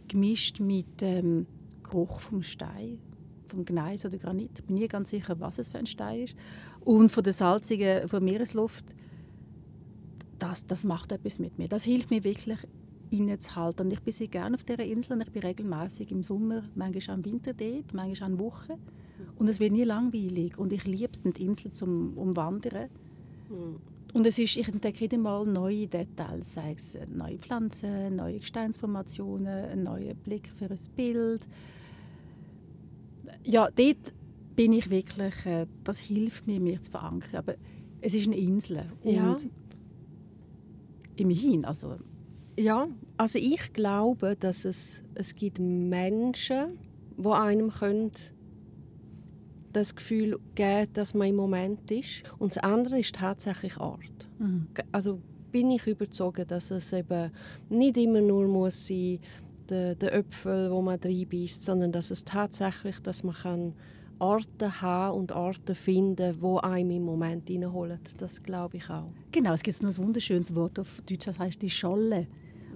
Speaker 2: gemischt mit dem ähm, Geruch vom Stein, vom Gneis oder Granit. Ich bin nie ganz sicher, was es für ein Stein ist. Und von der salzigen von Meeresluft. Das, das macht etwas mit mir. Das hilft mir wirklich innezuhalten. Und ich bin sehr gerne auf dieser Insel und ich bin regelmäßig im Sommer, manchmal auch im Winter dort, manchmal auch eine Woche. Und es wird nie langweilig. Und ich liebe es, die Insel zum Umwandern. Mhm. Und es ist, ich entdecke jedes Mal neue Details, sei es neue Pflanzen, neue Gesteinsformationen, einen neuen Blick für ein Bild. Ja, dort bin ich wirklich, äh, das hilft mir, mich zu verankern. Aber es ist eine Insel.
Speaker 1: Ja.
Speaker 2: Und immerhin, also...
Speaker 1: Ja, also ich glaube, dass es, es gibt Menschen, die einem können das Gefühl geben, dass man im Moment ist. Und das andere ist tatsächlich Art. Mhm. Also bin ich überzeugt, dass es eben nicht immer nur muss sein der, der Äpfel, wo man reinbeißt, sondern dass es tatsächlich, dass man kann Arten haben und Arten finden, wo einem im Moment reinholen. Das glaube ich auch.
Speaker 2: Genau, es gibt noch ein wunderschönes Wort auf Deutsch, das heißt die Scholle.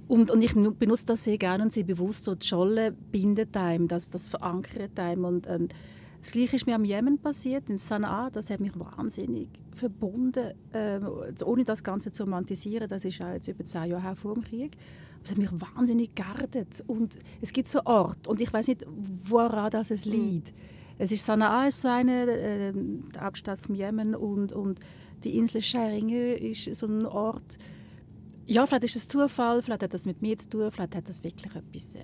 Speaker 2: Und, und ich benutze das sehr gerne und sehr bewusst. So, die Scholle bindet einem, das, das verankert einem. Und, und das Gleiche ist mir am Jemen passiert, in Sanaa. Das hat mich wahnsinnig verbunden, äh, ohne das Ganze zu romantisieren. Das ist auch jetzt über zehn Jahre her vor dem Krieg. Aber es hat mich wahnsinnig geerdet. Und es gibt so Orte, und ich weiß nicht, woran das es hm. liegt. Es ist Sanaa ist so eine, äh, Hauptstadt vom Jemen, und, und die Insel Scheringe ist so ein Ort. Ja, vielleicht ist es Zufall, vielleicht hat das mit mir zu tun, vielleicht hat das wirklich etwas... Äh,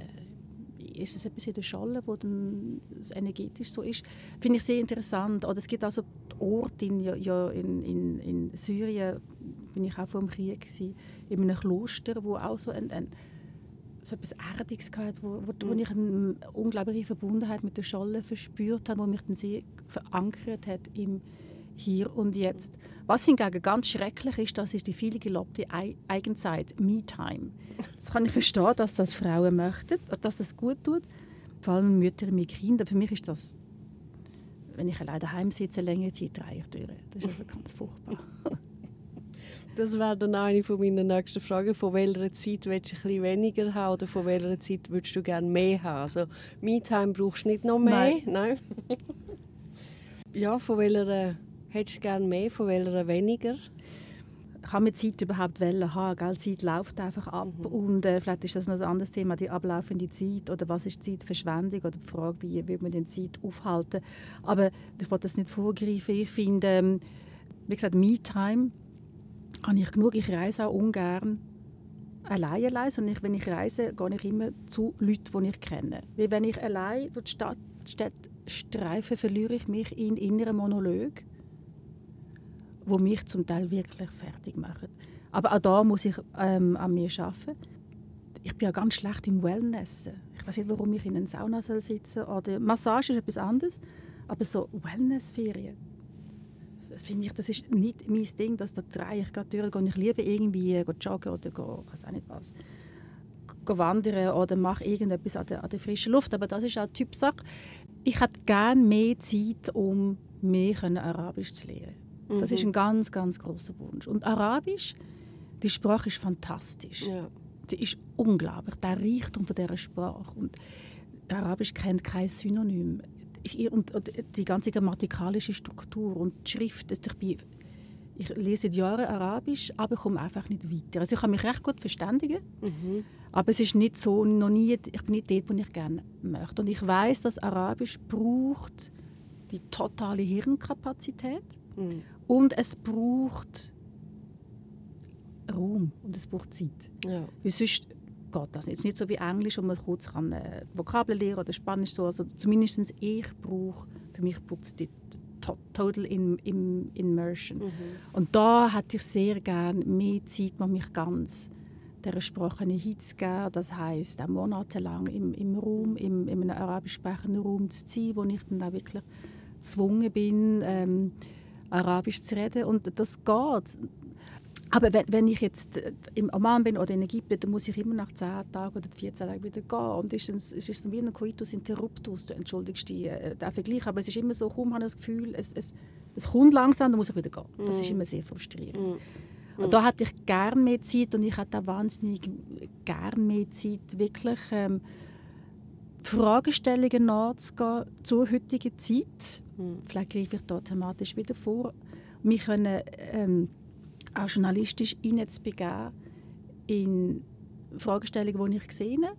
Speaker 2: ist es etwas in der Schale, wo dann energetisch so ist. Finde ich sehr interessant. Oder es gibt also Orte in, ja, in, in, in Syrien, bin ich auch vor dem Krieg gewesen, in einem Kloster, wo auch so ein, ein so etwas Erdiges hatte, wo, wo, wo mhm. ich eine unglaubliche Verbundenheit mit der Scholle verspürt habe, wo mich dann sehr verankert hat im hier und jetzt. Was hingegen ganz schrecklich ist, das ist die viele gelobte Eigenzeit, Me-Time. Das kann ich verstehen, dass das Frauen möchten, dass das gut tut, vor allem Mütter mit Kindern. Für mich ist das, wenn ich alleine daheim sitze, längere Zeit ich durch. Das ist also ganz furchtbar.
Speaker 1: Das wäre dann eine von meinen nächsten Fragen. Von welcher Zeit willst du ein bisschen weniger haben oder von welcher Zeit würdest du gerne mehr haben? Also Me-Time brauchst du nicht noch mehr? Nein. Nein. ja, von welcher Hättest du gerne mehr, von welcher weniger?
Speaker 2: Kann man Zeit überhaupt haben? Gell? Zeit läuft einfach ab. Mhm. Und äh, vielleicht ist das noch ein anderes Thema, die ablaufende Zeit. Oder was ist Zeitverschwendung? Oder die Frage, wie will man die Zeit aufhalten? Aber ich will das nicht vorgreifen. Ich finde, ähm, wie gesagt, Me-Time habe ich genug. Ich reise auch ungern allein allein, sondern ich, wenn ich reise, gehe ich immer zu Leuten, die ich kenne. Weil wenn ich allein durch die Stadt, Stadt streife, verliere ich mich in inneren Monolog wo mich zum Teil wirklich fertig machen. Aber auch da muss ich ähm, an mir arbeiten. Ich bin ja ganz schlecht im Wellness. Ich weiß nicht, warum ich in einer Sauna soll sitzen soll. Massage ist etwas anderes, aber so Wellnessferien, das finde ich, das ist nicht mein Ding, dass da drehe ich gerade durch. Ich liebe irgendwie äh, joggen oder go, ich weiß auch nicht was, go wandern oder mache irgendetwas an der, an der frischen Luft. Aber das ist auch Typsache. Ich hätte gerne mehr Zeit, um mehr Arabisch zu lernen. Das ist mhm. ein ganz, ganz großer Wunsch. Und Arabisch, die Sprache ist fantastisch. Ja. Die ist unglaublich, der Reichtum von dieser Sprache. Und Arabisch kennt kein Synonym. Und die ganze grammatikalische Struktur und die Schrift, ich, bin, ich lese seit Jahren Arabisch, aber komme einfach nicht weiter. Also ich kann mich recht gut verständigen, mhm. aber es ist nicht so, noch nie, ich bin nicht dort, wo ich gerne möchte. Und ich weiß, dass Arabisch braucht die totale Hirnkapazität mhm. Und es braucht Raum und es braucht Zeit. Ja. Weil sonst geht das ist nicht so wie Englisch, wo man kurz kann, äh, Vokabeln lernen oder Spanisch so. Also zumindest ich brauche, für mich braucht es die Total in, in, Immersion. Mhm. Und da hätte ich sehr gerne mehr Zeit, um mich ganz der Sprache hinzugeben. Das heisst, auch monatelang im, im Raum, im, in einem arabisch sprechenden Raum zu sein, wo ich dann auch wirklich gezwungen bin, ähm, Arabisch zu reden. Und das geht. Aber wenn, wenn ich jetzt äh, im Oman bin oder in Ägypten, dann muss ich immer nach 10 Tagen oder 14 Tagen wieder gehen. Und es ist, es ist wie ein Coitus interruptus, du entschuldigst die, äh, den Vergleich. Aber es ist immer so, kaum habe ich das Gefühl, es, es, es kommt langsam, dann muss ich wieder gehen. Das ist mm. immer sehr frustrierend. Mm. Und da hätte ich gerne mehr Zeit und ich hätte auch wahnsinnig gerne mehr Zeit, wirklich ähm, Fragestellungen nachzugehen zur heutigen Zeit Vielleicht greife ich da thematisch wieder vor. Wir können ähm, auch journalistisch hineinzubegeben in Fragestellungen, die ich sehe. Hm.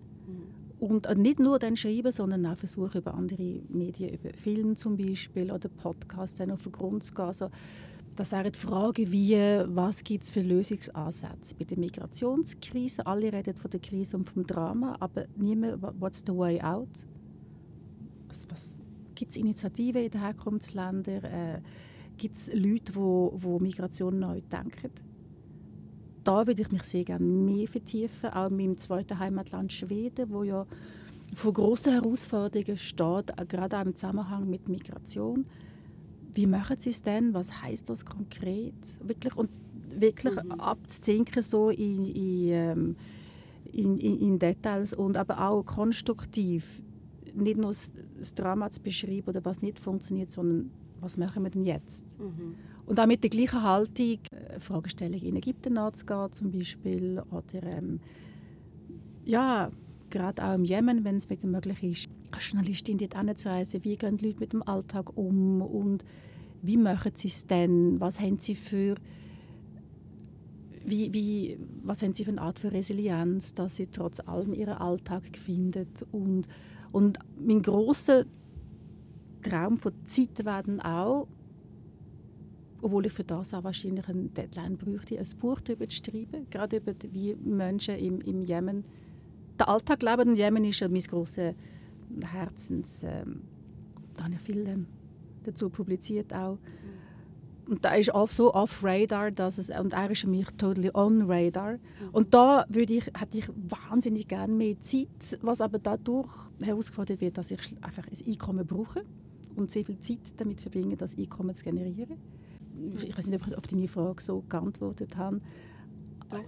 Speaker 2: und nicht nur dann schreiben, sondern auch versuchen, über andere Medien, über Film zum Beispiel oder Podcasts auf den Grund zu gehen. Also, das wäre die Frage, wie, was gibt es für Lösungsansätze bei der Migrationskrise? Alle reden von der Krise und vom Drama, aber niemand, what's the way out? Was, was gibt es Initiativen in den Herkunftsländern? Äh, gibt es Leute, die wo, wo Migration neu denken? Da würde ich mich sehr gerne mehr vertiefen, auch in meinem zweiten Heimatland Schweden, wo ja vor grossen Herausforderungen steht, gerade auch im Zusammenhang mit Migration. Wie machen Sie es denn? Was heißt das konkret? Wirklich, und wirklich mhm. abzuzinken so in, in, ähm, in, in, Details und aber auch konstruktiv nicht nur das, Drama zu beschreiben oder was nicht funktioniert, sondern was machen wir denn jetzt? Mhm. Und auch mit der gleichen Haltung äh, Fragestellungen in Ägypten nachzugehen zum Beispiel oder ähm, ja, gerade auch im Jemen, wenn es wieder möglich ist, als Journalistin dort hinzureisen, wie gehen die Leute mit dem Alltag um und wie machen sie es denn? Was haben sie für wie, wie, was haben sie für eine Art für Resilienz, dass sie trotz allem ihren Alltag finden und, und mein großer Traum von Zeit werden auch, obwohl ich für das auch wahrscheinlich eine Deadline bräuchte, ein Buch darüber zu schreiben, gerade über die, wie Menschen im, im Jemen den Alltag leben. Und Jemen ist ja mein grosses Herzens... Ähm, da habe ich viel ähm, dazu publiziert auch. Und da ist auch so off-radar, dass es, und er ist für mich totally on-radar. Mhm. Und da würde ich, hätte ich wahnsinnig gerne mehr Zeit, was aber dadurch herausgefordert wird, dass ich einfach ein Einkommen brauche und sehr viel Zeit damit verbringe, das Einkommen zu generieren. Ich weiß nicht, ob ich auf deine Frage so geantwortet habe. Doch.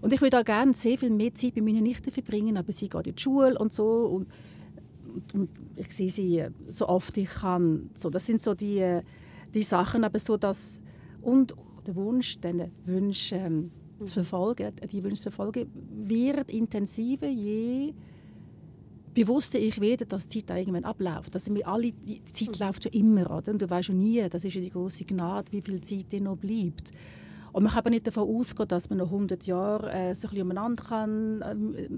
Speaker 2: Und ich würde auch gerne sehr viel mehr Zeit bei meinen Nichten verbringen, aber sie geht in die Schule und so. Und, und, und ich sehe sie so oft ich kann. So, das sind so die, die Sachen, aber so dass und der Wunsch, diesen Wunsch ähm, zu mhm. verfolgen, die Wünsche zu verfolgen, wird intensiver, je bewusster ich werde, dass die Zeit irgendwann abläuft. Also wir alle, die Zeit mhm. läuft ja immer, oder? Und du weißt ja nie, das ist ja die große Gnade, wie viel Zeit dir noch bleibt. Und man kann aber nicht davon ausgehen, dass man noch 100 Jahre äh, so ein bisschen umeinander kann äh,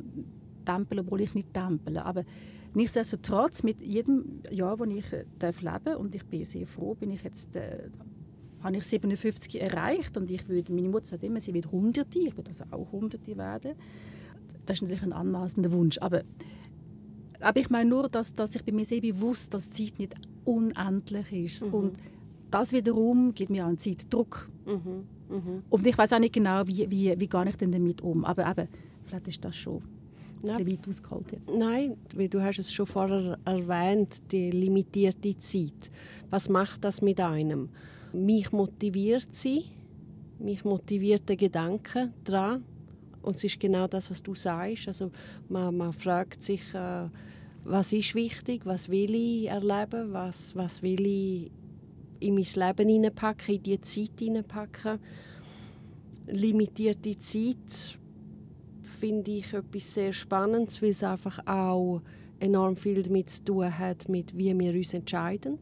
Speaker 2: tempeln, obwohl ich nicht tempele. Aber nichtsdestotrotz, mit jedem Jahr, das ich äh, darf leben und ich bin sehr froh, bin ich jetzt äh, habe ich 57 erreicht und ich würde, meine Mutter sagt immer, sie wird Hunderte, ich würde also auch Hunderte werden. Das ist natürlich ein anmaßender Wunsch, aber aber ich meine nur, dass, dass ich bei mir sehr bewusst, dass die Zeit nicht unendlich ist. Mhm. Und das wiederum gibt mir einen Zeitdruck. Mhm. Mhm. Und ich weiß auch nicht genau, wie, wie, wie gehe ich denn damit um. Aber eben, vielleicht ist das schon Nein. weit ausgeholt jetzt.
Speaker 1: Nein, weil du hast es schon vorher erwähnt, die limitierte Zeit. Was macht das mit einem? Mich motiviert sie, mich motiviert der Gedanke daran. Und es ist genau das, was du sagst. Also man, man fragt sich, äh, was ist wichtig, was will ich erleben, was, was will ich in mein Leben hineinpacken, in die Zeit hineinpacken. Limitierte Zeit finde ich etwas sehr Spannendes, weil es einfach auch enorm viel damit zu tun hat, mit wie wir uns entscheiden.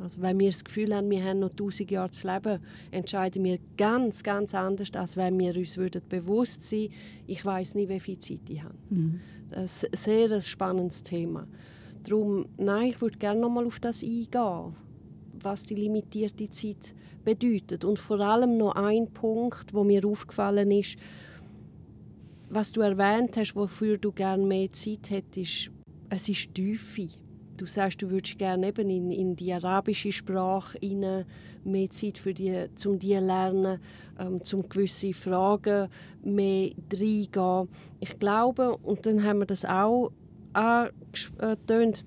Speaker 1: Also wenn wir das Gefühl haben, wir haben noch tausend Jahre zu leben, entscheiden wir ganz, ganz anders, als wenn wir uns würden bewusst sein ich weiß nicht, wie viel Zeit ich habe. Mhm. Das ist ein sehr spannendes Thema. Darum, nein, ich würde gerne noch mal auf das eingehen, was die limitierte Zeit bedeutet. Und vor allem noch ein Punkt, wo mir aufgefallen ist, was du erwähnt hast, wofür du gerne mehr Zeit hättest, es ist Tiefe. Du sagst, du würdest gerne eben in, in die arabische Sprache rein, mehr Zeit für die, zum die lernen, ähm, zum gewisse Fragen mehr reingehen. Ich glaube, und dann haben wir das auch angetönt,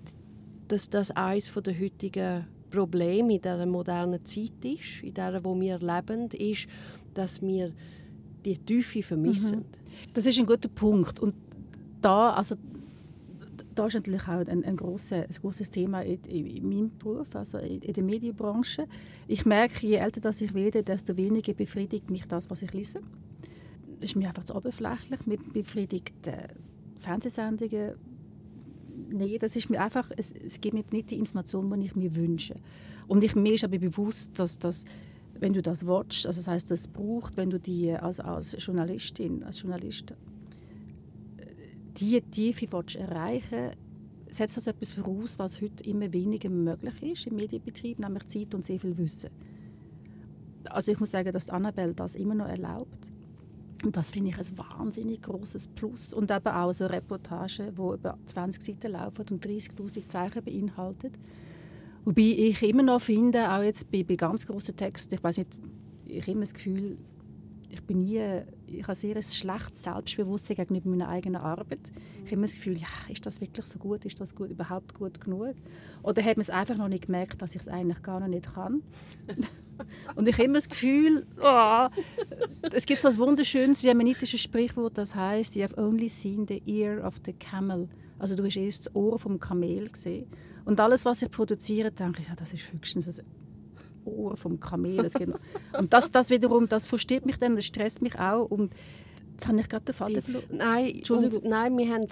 Speaker 1: dass das eines der heutigen Probleme in dieser modernen Zeit ist, in der wo wir leben, ist, dass wir die Tiefe vermissen. Mhm.
Speaker 2: Das ist ein guter Punkt. Und da, also da ist natürlich auch ein, ein, grosses, ein grosses Thema in, in, meinem Beruf, also in, in, der Medienbranche. Ich merke, je älter das ich werde, desto weniger befriedigt mich das, was ich lese. Das ist mir einfach zu oberflächlich. Mir befriedigt äh, Fernsehsendungen. Nein, das ist mir einfach, es, es gibt mir nicht die Information, die ich mir wünsche. Und ich, mir ist aber bewusst, dass das wenn du das watchst, also das heißt, das braucht, wenn du die als, als Journalistin, als Journalist diese Tiefe willst erreichen setzt das etwas voraus, was heute immer weniger möglich ist im Medienbetrieb, nämlich Zeit und sehr viel Wissen. Also ich muss sagen, dass Annabelle das immer noch erlaubt. Und das finde ich ein wahnsinnig großes Plus. Und eben auch so Reportagen, die über 20 Seiten laufen und 30'000 Zeichen beinhaltet. Wobei ich immer noch finde, auch jetzt bei, bei ganz großen Texten, ich weiß nicht, ich habe immer das Gefühl, ich bin nie, ich habe sehr ein schlechtes Selbstbewusstsein gegenüber meiner eigenen Arbeit. Ich habe immer das Gefühl, ja, ist das wirklich so gut, ist das gut, überhaupt gut genug? Oder hat man es einfach noch nicht gemerkt, dass ich es eigentlich gar noch nicht kann? Und ich habe immer das Gefühl, oh, es gibt so ein wunderschönes jemenitisches Sprichwort, das heißt, you have only seen the ear of the camel. Also du hast erst das Ohr vom Kamel gesehen. Und alles, was ich produziere, denke ich, ja, das ist höchstens ein Ohr vom Kamel. und das, das wiederum, das versteht mich dann, das stresst mich auch. Und Jetzt habe ich gerade den Faden verloren.
Speaker 1: Nein, und, nein, wir haben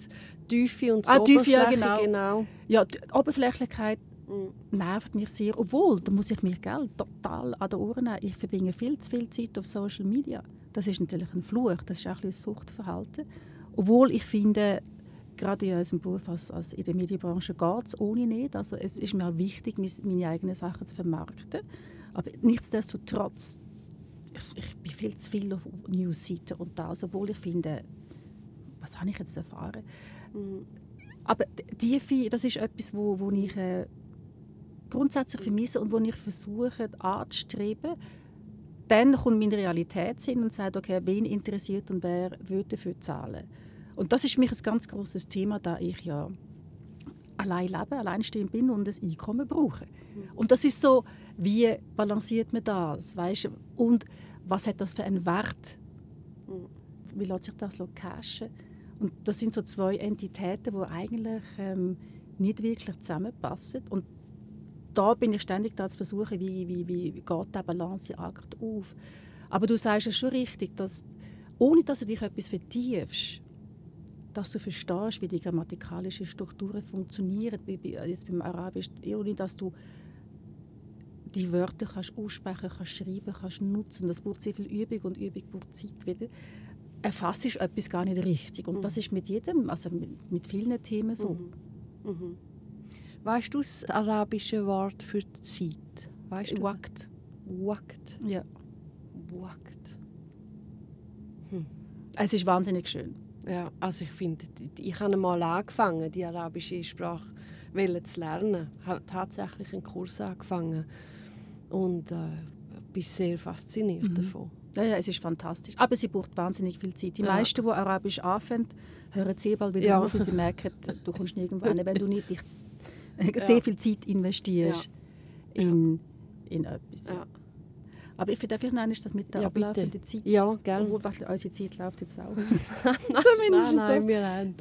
Speaker 1: Tiefe und ah, Tiefe, ja, genau. genau.
Speaker 2: Ja, die Oberflächlichkeit mm. nervt mich sehr. Obwohl, da muss ich mich gell, total an den Ohren nehmen. Ich verbringe viel zu viel Zeit auf Social Media. Das ist natürlich ein Fluch, das ist auch ein Suchtverhalten. Obwohl ich finde, gerade in unserem Beruf als, als in der Medienbranche geht es ohne nicht. Also es ist mir auch wichtig, meine eigenen Sachen zu vermarkten. Aber nichtsdestotrotz, ich, ich bin viel zu viel auf Newsseiten und das, obwohl ich finde, was habe ich jetzt erfahren? Mhm. Aber die, das ist etwas, wo, wo ich äh, grundsätzlich vermisse und wo ich versuche anzustreben. Dann kommt meine Realität hin und sagt, okay, wen interessiert und wer würde dafür zahlen. Und das ist für mich ein ganz großes Thema, da ich ja allein lebe, alleinstehend bin und ein Einkommen brauche. Und das ist so, wie balanciert man das, weißt? Und was hat das für einen Wert? Wie lässt sich das cashen? Und das sind so zwei Entitäten, die eigentlich ähm, nicht wirklich zusammenpassen. Und da bin ich ständig da zu versuchen, wie, wie, wie geht der Balanceakt auf. Aber du sagst es schon richtig, dass ohne dass du dich etwas vertiefst, dass du verstehst, wie die grammatikalische Strukturen funktionieren, wie jetzt beim Arabisch, ohne dass du die Wörter kannst aussprechen, kannst schreiben, kannst nutzen. Das braucht sehr viel Übung und Übung braucht Zeit wieder. Erfasst ist etwas gar nicht richtig. Und mhm. das ist mit jedem, also mit, mit vielen Themen so. Mhm.
Speaker 1: Mhm. Weißt du das arabische Wort für Zeit?
Speaker 2: Weißt du?
Speaker 1: Wakt. Wakt.
Speaker 2: Ja.
Speaker 1: Wakt.
Speaker 2: Hm. Es ist wahnsinnig schön.
Speaker 1: Ja, also ich finde, ich habe mal angefangen, die arabische Sprache zu lernen. Ich habe tatsächlich einen Kurs angefangen und äh, bin sehr fasziniert mhm. davon.
Speaker 2: Ja, ja, es ist fantastisch. Aber sie braucht wahnsinnig viel Zeit. Die ja. meisten, die Arabisch anfangen, hören sehr bald wieder ja. auf, weil sie merken, du kommst nirgendwo hin, wenn du nicht dich sehr viel Zeit investierst in, in etwas. Aber ich darf ich noch das mit der ja, ablaufenden Zeit?
Speaker 1: Ja, gerne.
Speaker 2: Obwohl, unsere Zeit läuft jetzt auch.
Speaker 1: Zumindest nein, nein, wir haben.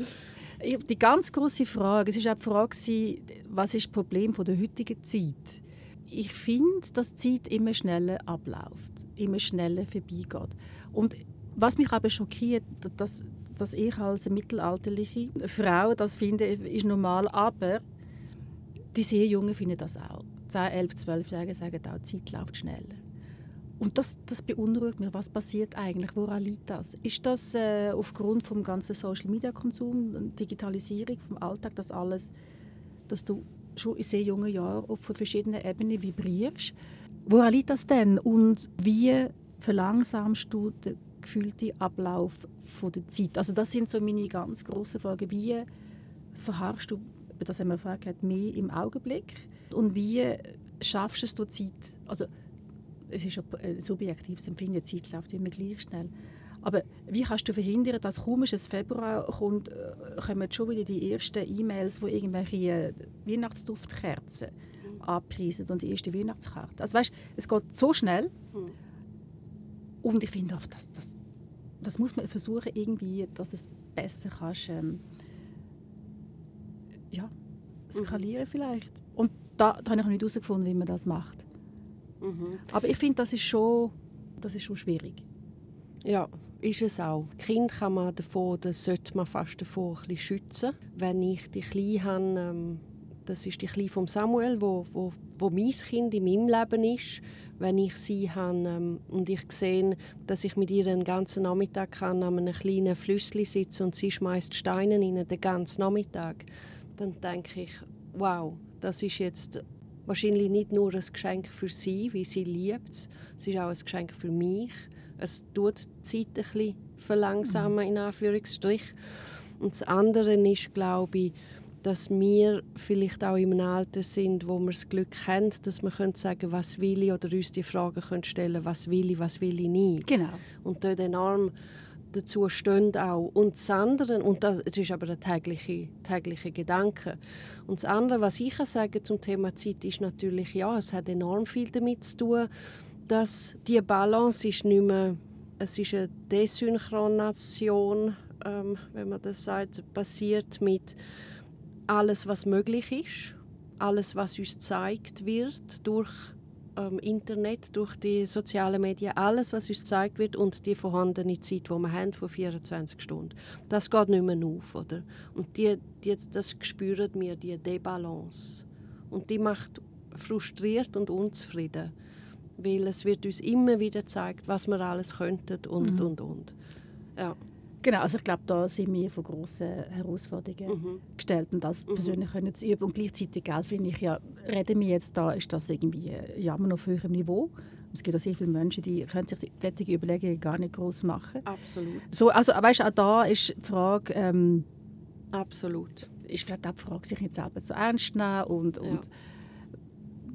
Speaker 2: Die ganz große Frage, es war auch die Frage, was ist das Problem der heutigen Zeit? Ich finde, dass die Zeit immer schneller abläuft, immer schneller vorbeigeht. Und was mich aber schockiert, dass, dass ich als mittelalterliche Frau das finde, ist normal, aber die sehr Jungen finden das auch. 10, 11, 12-Jährige sagen auch, die Zeit läuft schneller. Und das, das beunruhigt mich. Was passiert eigentlich? Woran liegt das? Ist das äh, aufgrund vom ganzen Social Media Konsum, Digitalisierung vom Alltag, das alles, dass du schon in sehr jungen Jahren auf verschiedenen Ebenen vibrierst? Woran liegt das denn? Und wie verlangsamst du den gefühlten Ablauf von der Zeit? Also das sind so meine ganz grossen Fragen. Wie verharrst du, das haben wir vorher gehört, mehr im Augenblick? Und wie schaffst du es, die Zeit, also es ist ein subjektives Empfinden, die Zeit läuft immer gleich schnell. Aber wie kannst du verhindern, dass kaum es Februar kommt, äh, kommen schon wieder die ersten E-Mails, wo irgendwelche äh, Weihnachtsduftkerzen mhm. anpreisen und die erste Weihnachtskarte. Also weißt, es geht so schnell mhm. und ich finde, das, das, das muss man versuchen irgendwie, dass es besser kannst, ähm, ja, skalieren mhm. vielleicht. Und da, da habe ich noch nicht herausgefunden, wie man das macht. Mhm. Aber ich finde, das ist schon, das ist schon schwierig.
Speaker 1: Ja, ist es auch. Kind kann man davor, das sollte man fast davor ein schützen. Wenn ich die Kleine habe, ähm, das ist die Kleine von Samuel, wo, wo wo mein Kind in meinem Leben ist, wenn ich sie habe ähm, und ich sehe, dass ich mit ihr den ganzen Nachmittag kann an einem kleinen Flüssli sitzen und sie schmeißt Steine rein, den ganzen Nachmittag, dann denke ich, wow, das ist jetzt wahrscheinlich nicht nur ein Geschenk für sie, wie sie liebt es, es ist auch ein Geschenk für mich. Es tut die Zeit ein bisschen verlangsamen, in Anführungsstrich. Und das andere ist, glaube ich, dass wir vielleicht auch im Alter sind, wo wir das Glück haben, dass wir können sagen was will ich oder uns die Frage können stellen was will ich, was will ich nicht.
Speaker 2: Genau.
Speaker 1: Und dort enorm dazu stehen auch. Und das andere, und das ist aber ein täglicher tägliche Gedanke. Und das andere, was ich sagen zum Thema Zeit, ist natürlich, ja, es hat enorm viel damit zu tun, dass die Balance ist nicht mehr, es ist eine Desynchronation, ähm, wenn man das sagt, passiert mit alles, was möglich ist, alles, was uns gezeigt wird durch ähm, Internet, durch die sozialen Medien, alles, was uns gezeigt wird und die vorhandene Zeit, die wir haben, von 24 Stunden. Das geht nicht mehr auf. Oder? Und die, die, das spüren wir, die Debalance. Und die macht frustriert und unzufrieden, weil es wird uns immer wieder gezeigt, was wir alles könnten und, mhm. und, und. Ja.
Speaker 2: Genau, also ich glaube, da sind wir vor grossen Herausforderungen mhm. gestellt und das mhm. persönlich können zu üben. Und gleichzeitig finde ich ja, reden wir jetzt da, ist das irgendwie Jammern auf höherem Niveau. Es gibt auch sehr viele Menschen, die können sich solche Überlegungen gar nicht groß machen.
Speaker 1: Absolut.
Speaker 2: So, also, weißt, auch da ist die Frage... Ähm,
Speaker 1: Absolut.
Speaker 2: Ist vielleicht auch die Frage, sich nicht selber zu ernst nehmen und, ja.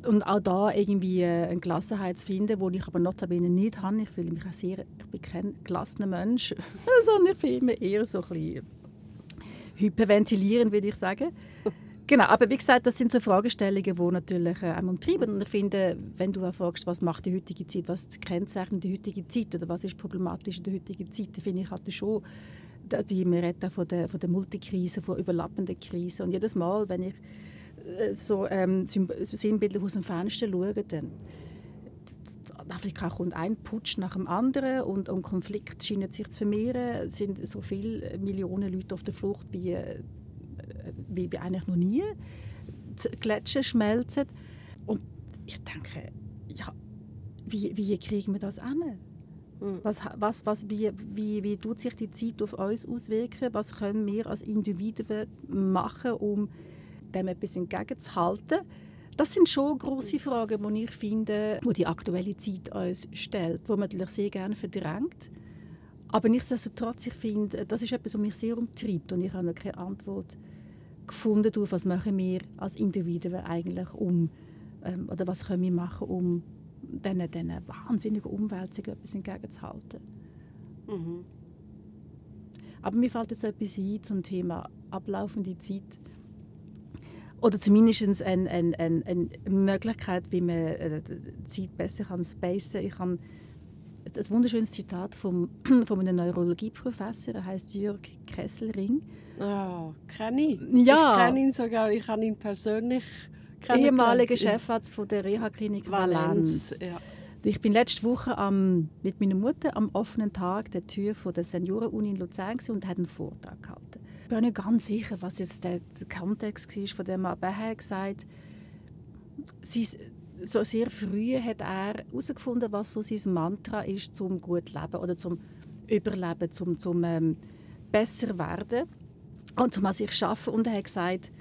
Speaker 2: Und auch da irgendwie äh, eine Gelassenheit zu finden, die ich aber notabene nicht habe. Ich fühle mich auch sehr, ich bin kein gelassener Mensch, sondern ich bin immer eher so ein bisschen hyperventilierend, würde ich sagen. Genau, aber wie gesagt, das sind so Fragestellungen, die natürlich äh, einem umtreiben. Und ich finde, wenn du auch fragst, was macht die heutige Zeit, was kennzeichnet die heutige Zeit oder was ist problematisch in der heutigen Zeit, finde ich halt schon, die, wir reden von der, von der Multikrise, von überlappenden Krisen. Und jedes Mal, wenn ich so ähm, sinnbildlich aus dem Fenster schauen, dann Afrika kommt ein Putsch nach dem anderen und, und Konflikt scheinen sich zu vermehren. Es sind so viele Millionen Leute auf der Flucht wie, äh, wie, wie eigentlich noch nie. Die Gletscher schmelzen. Und ich denke, ja, wie, wie kriegen wir das an? Hm. Was, was, was, wie, wie, wie tut sich die Zeit auf uns auswirken? Was können wir als Individuen machen, um dem etwas entgegenzuhalten. Das sind schon große Fragen, die ich finde, wo die aktuelle Zeit uns stellt, wo man natürlich sehr gerne verdrängt. Aber nichtsdestotrotz, ich finde, das ist etwas, was mich sehr umtreibt und ich habe noch keine Antwort gefunden darauf, was machen wir als Individuen eigentlich um, ähm, oder was können wir machen, um diesen, diesen wahnsinnigen Umwälzungen etwas entgegenzuhalten. Mhm. Aber mir fällt jetzt etwas ein zum Thema ablaufende Zeit oder zumindest eine, eine, eine, Möglichkeit, wie man äh, die Zeit besser kann spacen kann. Ich habe ein wunderschönes Zitat vom, von einem Neurologieprofessor, er heißt Jörg Kesselring.
Speaker 1: Oh, kenne ich.
Speaker 2: Ja.
Speaker 1: Ich kenne ihn sogar, ich habe ihn persönlich
Speaker 2: Ehemaliger Chefarzt von der Reha-Klinik Valenz. Valenz. Ja. Ich bin letzte Woche am, mit meiner Mutter am offenen Tag der Tür von der Senioren-Uni in Luzern und hat einen Vortrag gehalten bin nicht ganz sicher, was jetzt der Kontext war, von dem er hat gesagt, sie, so sehr früh hat er herausgefunden, was so sein Mantra ist zum gut leben oder zum Überleben, zum, zum ähm, besser werden und zum an sich schaffen. Und er hat gesagt,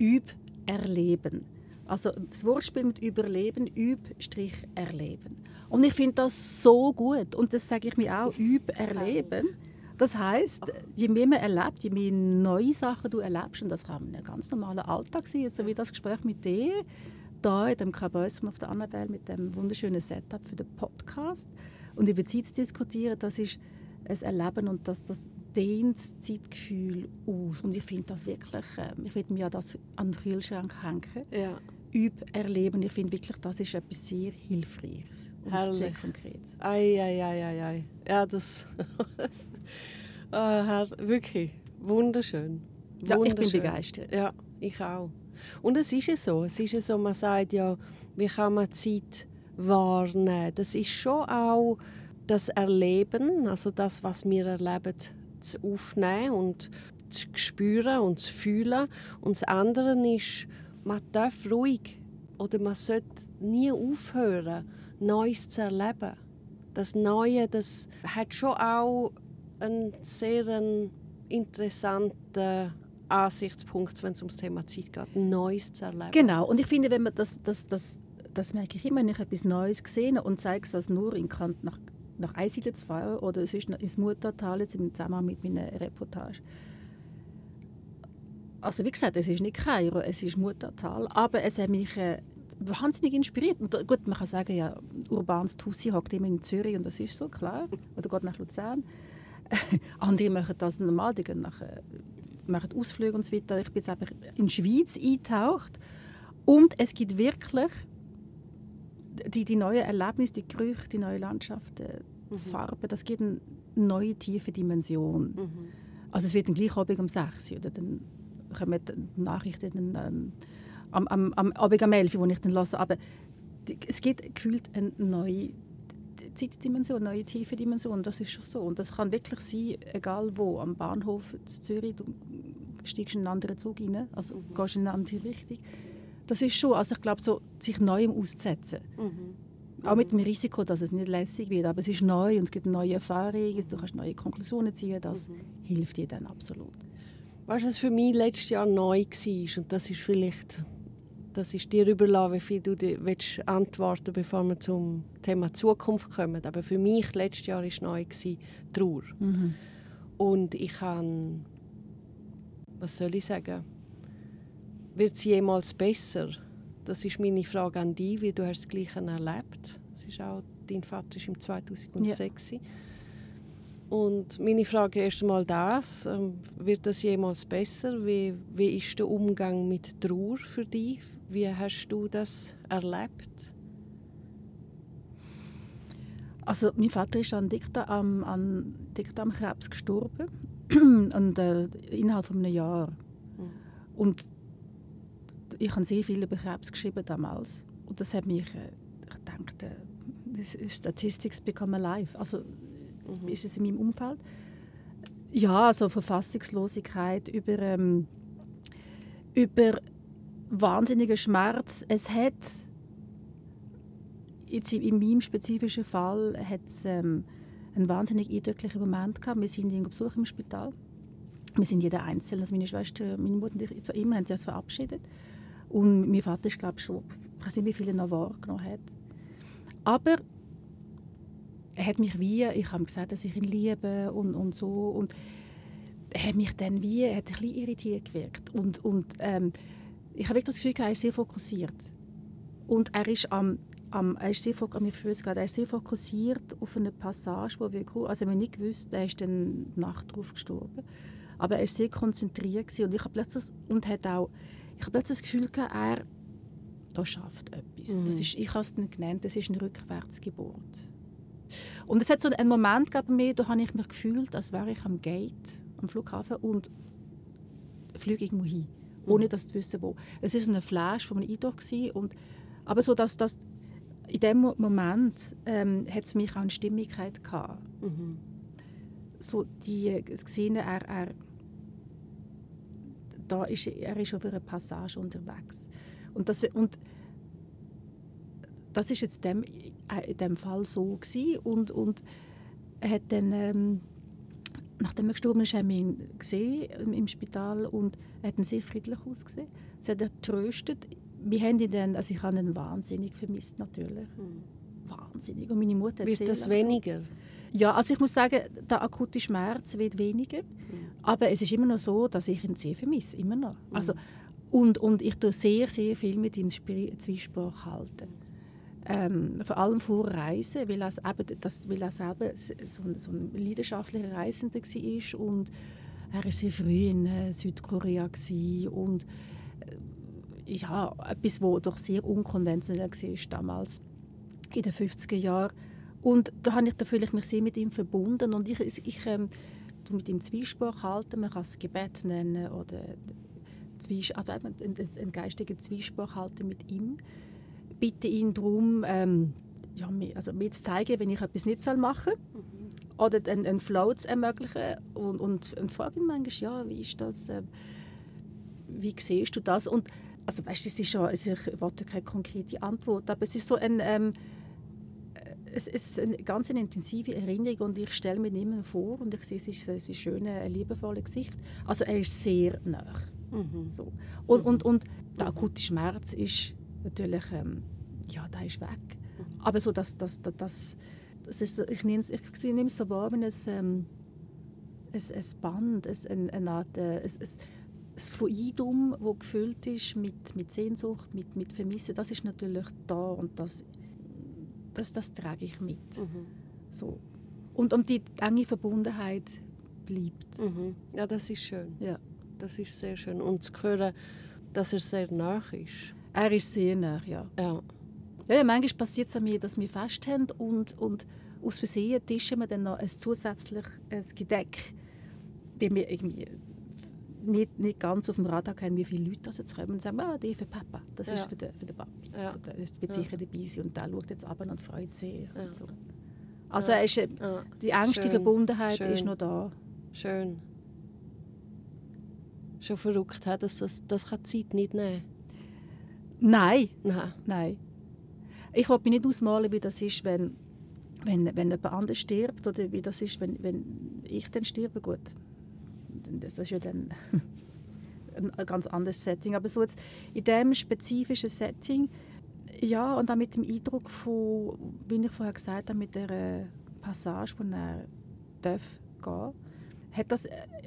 Speaker 2: üb erleben. Also das Wortspiel mit Überleben, üb Strich erleben. Und ich finde das so gut und das sage ich mir auch, üb erleben. Das heißt, je mehr man erlebt, je mehr neue Sachen du erlebst, und das kann ein ganz normaler Alltag sein, so wie das Gespräch mit dir, da in dem Kabäuschen auf der Annabelle mit dem wunderschönen Setup für den Podcast und über Zeit zu diskutieren, das ist ein Erleben und das, das dehnt das Zeitgefühl aus. Und ich finde das wirklich, äh, ich würde mir ja das an den Kühlschrank hängen.
Speaker 1: Ja.
Speaker 2: Üb erleben. Ich finde wirklich, das ist etwas sehr Hilfreiches
Speaker 1: und Herrlich. sehr Konkretes. Ei, ei, ei, ei, ei. Ja, das, das äh, wirklich wunderschön.
Speaker 2: Ja, ich bin begeistert.
Speaker 1: Ja, ich auch. Und es ist ja so, es ist ja so, man sagt ja, wie kann man Zeit wahrnehmen? Das ist schon auch das Erleben, also das, was wir erleben, zu aufnehmen und zu spüren und zu fühlen. Und das andere ist, man darf ruhig oder man sollte nie aufhören, Neues zu erleben. Das Neue, das hat schon auch einen sehr interessanten Ansichtspunkt, wenn es ums Thema Zeit geht, Neues zu erleben.
Speaker 2: Genau, und ich finde, wenn man das, das, das, das merke ich immer, wenn ich etwas Neues sehe und zeige es nur in Kant nach, nach Einsiedeln zu fahren oder sonst ins Muttertal jetzt im Zusammenhang mit meiner Reportage. Also wie gesagt, es ist nicht Kairo, es ist Muttertal, aber es hat mich äh, wahnsinnig inspiriert. Und gut, man kann sagen, ja, urbanes Tussi hockt immer in Zürich und das ist so, klar. Oder geht nach Luzern. Andere machen das normal, die gehen nach, äh, machen Ausflüge und so weiter. Ich bin jetzt einfach in die Schweiz eingetaucht und es gibt wirklich die, die neuen Erlebnisse, die Gerüche, die neuen Landschaften, mhm. Farben, das gibt eine neue tiefe Dimension. Mhm. Also es wird dann gleich Abend um 6 Uhr, oder dann kommen die Nachrichten dann, ähm, am, am, am Abend um 11 Uhr, die ich dann höre. Aber es gibt gefühlt eine neue Zeitdimension, eine neue tiefe Dimension. Das ist schon so. Und das kann wirklich sein, egal wo, am Bahnhof in Zürich, du steigst in einen anderen Zug rein, also mhm. gehst in eine andere Richtung. Das ist schon, also ich glaube, so, sich Neuem auszusetzen. Mhm. Auch mit dem Risiko, dass es nicht lässig wird, aber es ist neu und es gibt neue Erfahrungen, du kannst neue Konklusionen ziehen, das mhm. hilft dir dann absolut.
Speaker 1: Weißt du, was für mich letztes Jahr neu war? Und das ist vielleicht das ist dir überlassen, wie viel du willst antworten bevor wir zum Thema Zukunft kommen. Aber für mich letztes Jahr war neu Trauer. Mhm. Und ich habe, was soll ich sagen, wird es jemals besser? Das ist meine Frage an dich, wie du hast das Gleiche erlebt. Das ist auch, dein Vater ist im 2006. Ja. Und meine Frage ist einmal das, ähm, wird das jemals besser? Wie, wie ist der Umgang mit Trauer für dich? Wie hast du das erlebt?
Speaker 2: Also mein Vater ist an Dickdarm, an Dickdarmkrebs gestorben und, äh, innerhalb von einem Jahr. Mhm. Und ich habe sehr viel über Krebs geschrieben damals und das hat mich äh, gedacht, äh, Statistics become alive. Also mhm. ist es in meinem Umfeld. Ja, also Verfassungslosigkeit über ähm, über wahnsinniger Schmerz. Es hat jetzt in meinem spezifischen Fall hat es, ähm, einen wahnsinnig eindrücklichen Moment gehabt. Wir sind ihn Besuch im Spital. Wir sind jeder einzeln. Also meine Schwester, meine Mutter und ich, zu ihm haben uns verabschiedet. Und mein Vater ist, glaube ich, schon, ich weiß nicht, wie viele noch wahrgenommen hat. Aber er hat mich wie, ich habe gesagt, dass ich ihn liebe und, und so. Und er hat mich dann wie, er hat ein bisschen irritiert gewirkt. Und, und ähm, ich habe das Gefühl, er ist sehr fokussiert. Und er ist am, am er ist sehr, mir er ist sehr fokussiert auf eine Passage, wo wir, also wir nicht gewusst, er ist dann Nacht drauf gestorben. Aber er war sehr konzentriert gewesen. und ich habe plötzlich und hat auch, ich habe plötzlich das Gefühl gehabt, er da schafft etwas. Mhm. Das ist, ich habe es genannt, das ist eine Rückwärtsgeburt. Und es hat so einen Moment gegeben mir, da habe ich mich gefühlt, als wäre ich am Gate, am Flughafen und fliege irgendwo hin ohne dass du wissen wo. Es war ein Flash von einem Eindruck und aber so, dass das in dem Moment ähm, hat es mich auch eine Stimmigkeit gehabt. Mhm. So die gesehen, er, er da ist er ist auf einer Passage unterwegs und das und das ist jetzt dem, äh, in dem Fall so gewesen. und und er hat dann ähm, nachdem er gestorben ist, haben wir ihn gesehen im Spital und er hat sehr friedlich ausgesehen. Es hat er tröstet. Wir haben ihn dann, also ich habe ihn wahnsinnig vermisst natürlich. Mhm. Wahnsinnig. Und meine Mutter
Speaker 1: Wird das weniger?
Speaker 2: Ja, also ich muss sagen, der akute Schmerz wird weniger. Mhm. Aber es ist immer noch so, dass ich ihn sehr vermisse, immer noch. Mhm. Also, und, und ich tue sehr, sehr viel mit ihm Zwiesprache halten ähm, vor allem vor Reisen, weil er, eben, das, weil er selber so, so ein leidenschaftlicher Reisender war und er war sehr früh in äh, Südkorea und äh, ja, etwas, was doch sehr unkonventionell war damals, in den 50er Jahren. Und da habe ich, da fühle ich mich sehr mit ihm verbunden und ich, ich ähm, mit ihm Zwiespruch halten, man kann es Gebet nennen oder also einen, einen geistigen Zwiespruch halten mit ihm bitte ihn darum, ähm, ja, mir, also mir zu zeigen, wenn ich etwas nicht machen soll. Mhm. Oder einen, einen Flow zu ermöglichen. Und, und, und frage ihn manchmal, ja, wie ist das? Äh, wie siehst du das? Und also weißt, es ist schon, also ich wollte keine konkrete Antwort, aber es ist so ein, ähm, es ist eine ganz eine intensive Erinnerung und ich stelle mir immer vor und ich sehe, es ist, es ist schön, ein liebevolles Gesicht. Also er ist sehr nah. Mhm. So. Und, und, und der akute Schmerz ist natürlich, ähm, ja, der ist weg. Mhm. Aber so, dass, dass, dass, dass das ist, ich nehme es ich nehme es so wahr, wenn es ähm, ein, ein Band, ein, eine Art, äh, ein, ein, ein Fluidum, das gefüllt ist mit, mit Sehnsucht, mit, mit Vermissen, das ist natürlich da und das, das, das trage ich mit. Mhm. So. Und, und die enge Verbundenheit bleibt.
Speaker 1: Mhm. Ja, das ist schön.
Speaker 2: Ja.
Speaker 1: Das ist sehr schön. Und zu hören, dass er sehr nah ist.
Speaker 2: Er ist sehr nah, ja.
Speaker 1: Ja.
Speaker 2: Ja, ja manchmal passiert es mir, dass wir fest haben und, und aus Versehen tischen wir dann noch ein zusätzliches Gedeck, weil wir irgendwie nicht, nicht ganz auf dem Radar haben, wie viele Leute das jetzt kommen und sagen, ah, die für Papa, das ja. ist für den, für den Papi. Ja. Also, das wird ja. sicher dabei sein und der schaut jetzt ab und freut sich. Ja. Und so. Also ist, die engste Schön. Verbundenheit Schön. ist noch da.
Speaker 1: Schön. Schon verrückt, dass das, das kann Zeit nicht nehmen
Speaker 2: Nein.
Speaker 1: Nein.
Speaker 2: Nein. Ich will mir nicht ausmalen, wie das ist, wenn, wenn, wenn jemand anders stirbt oder wie das ist, wenn, wenn ich dann sterbe. Gut, das ist ja dann ein ganz anderes Setting. Aber so jetzt in diesem spezifischen Setting, ja, und auch mit dem Eindruck von, wie ich vorher gesagt habe, mit der Passage, wo er darf gehen hat das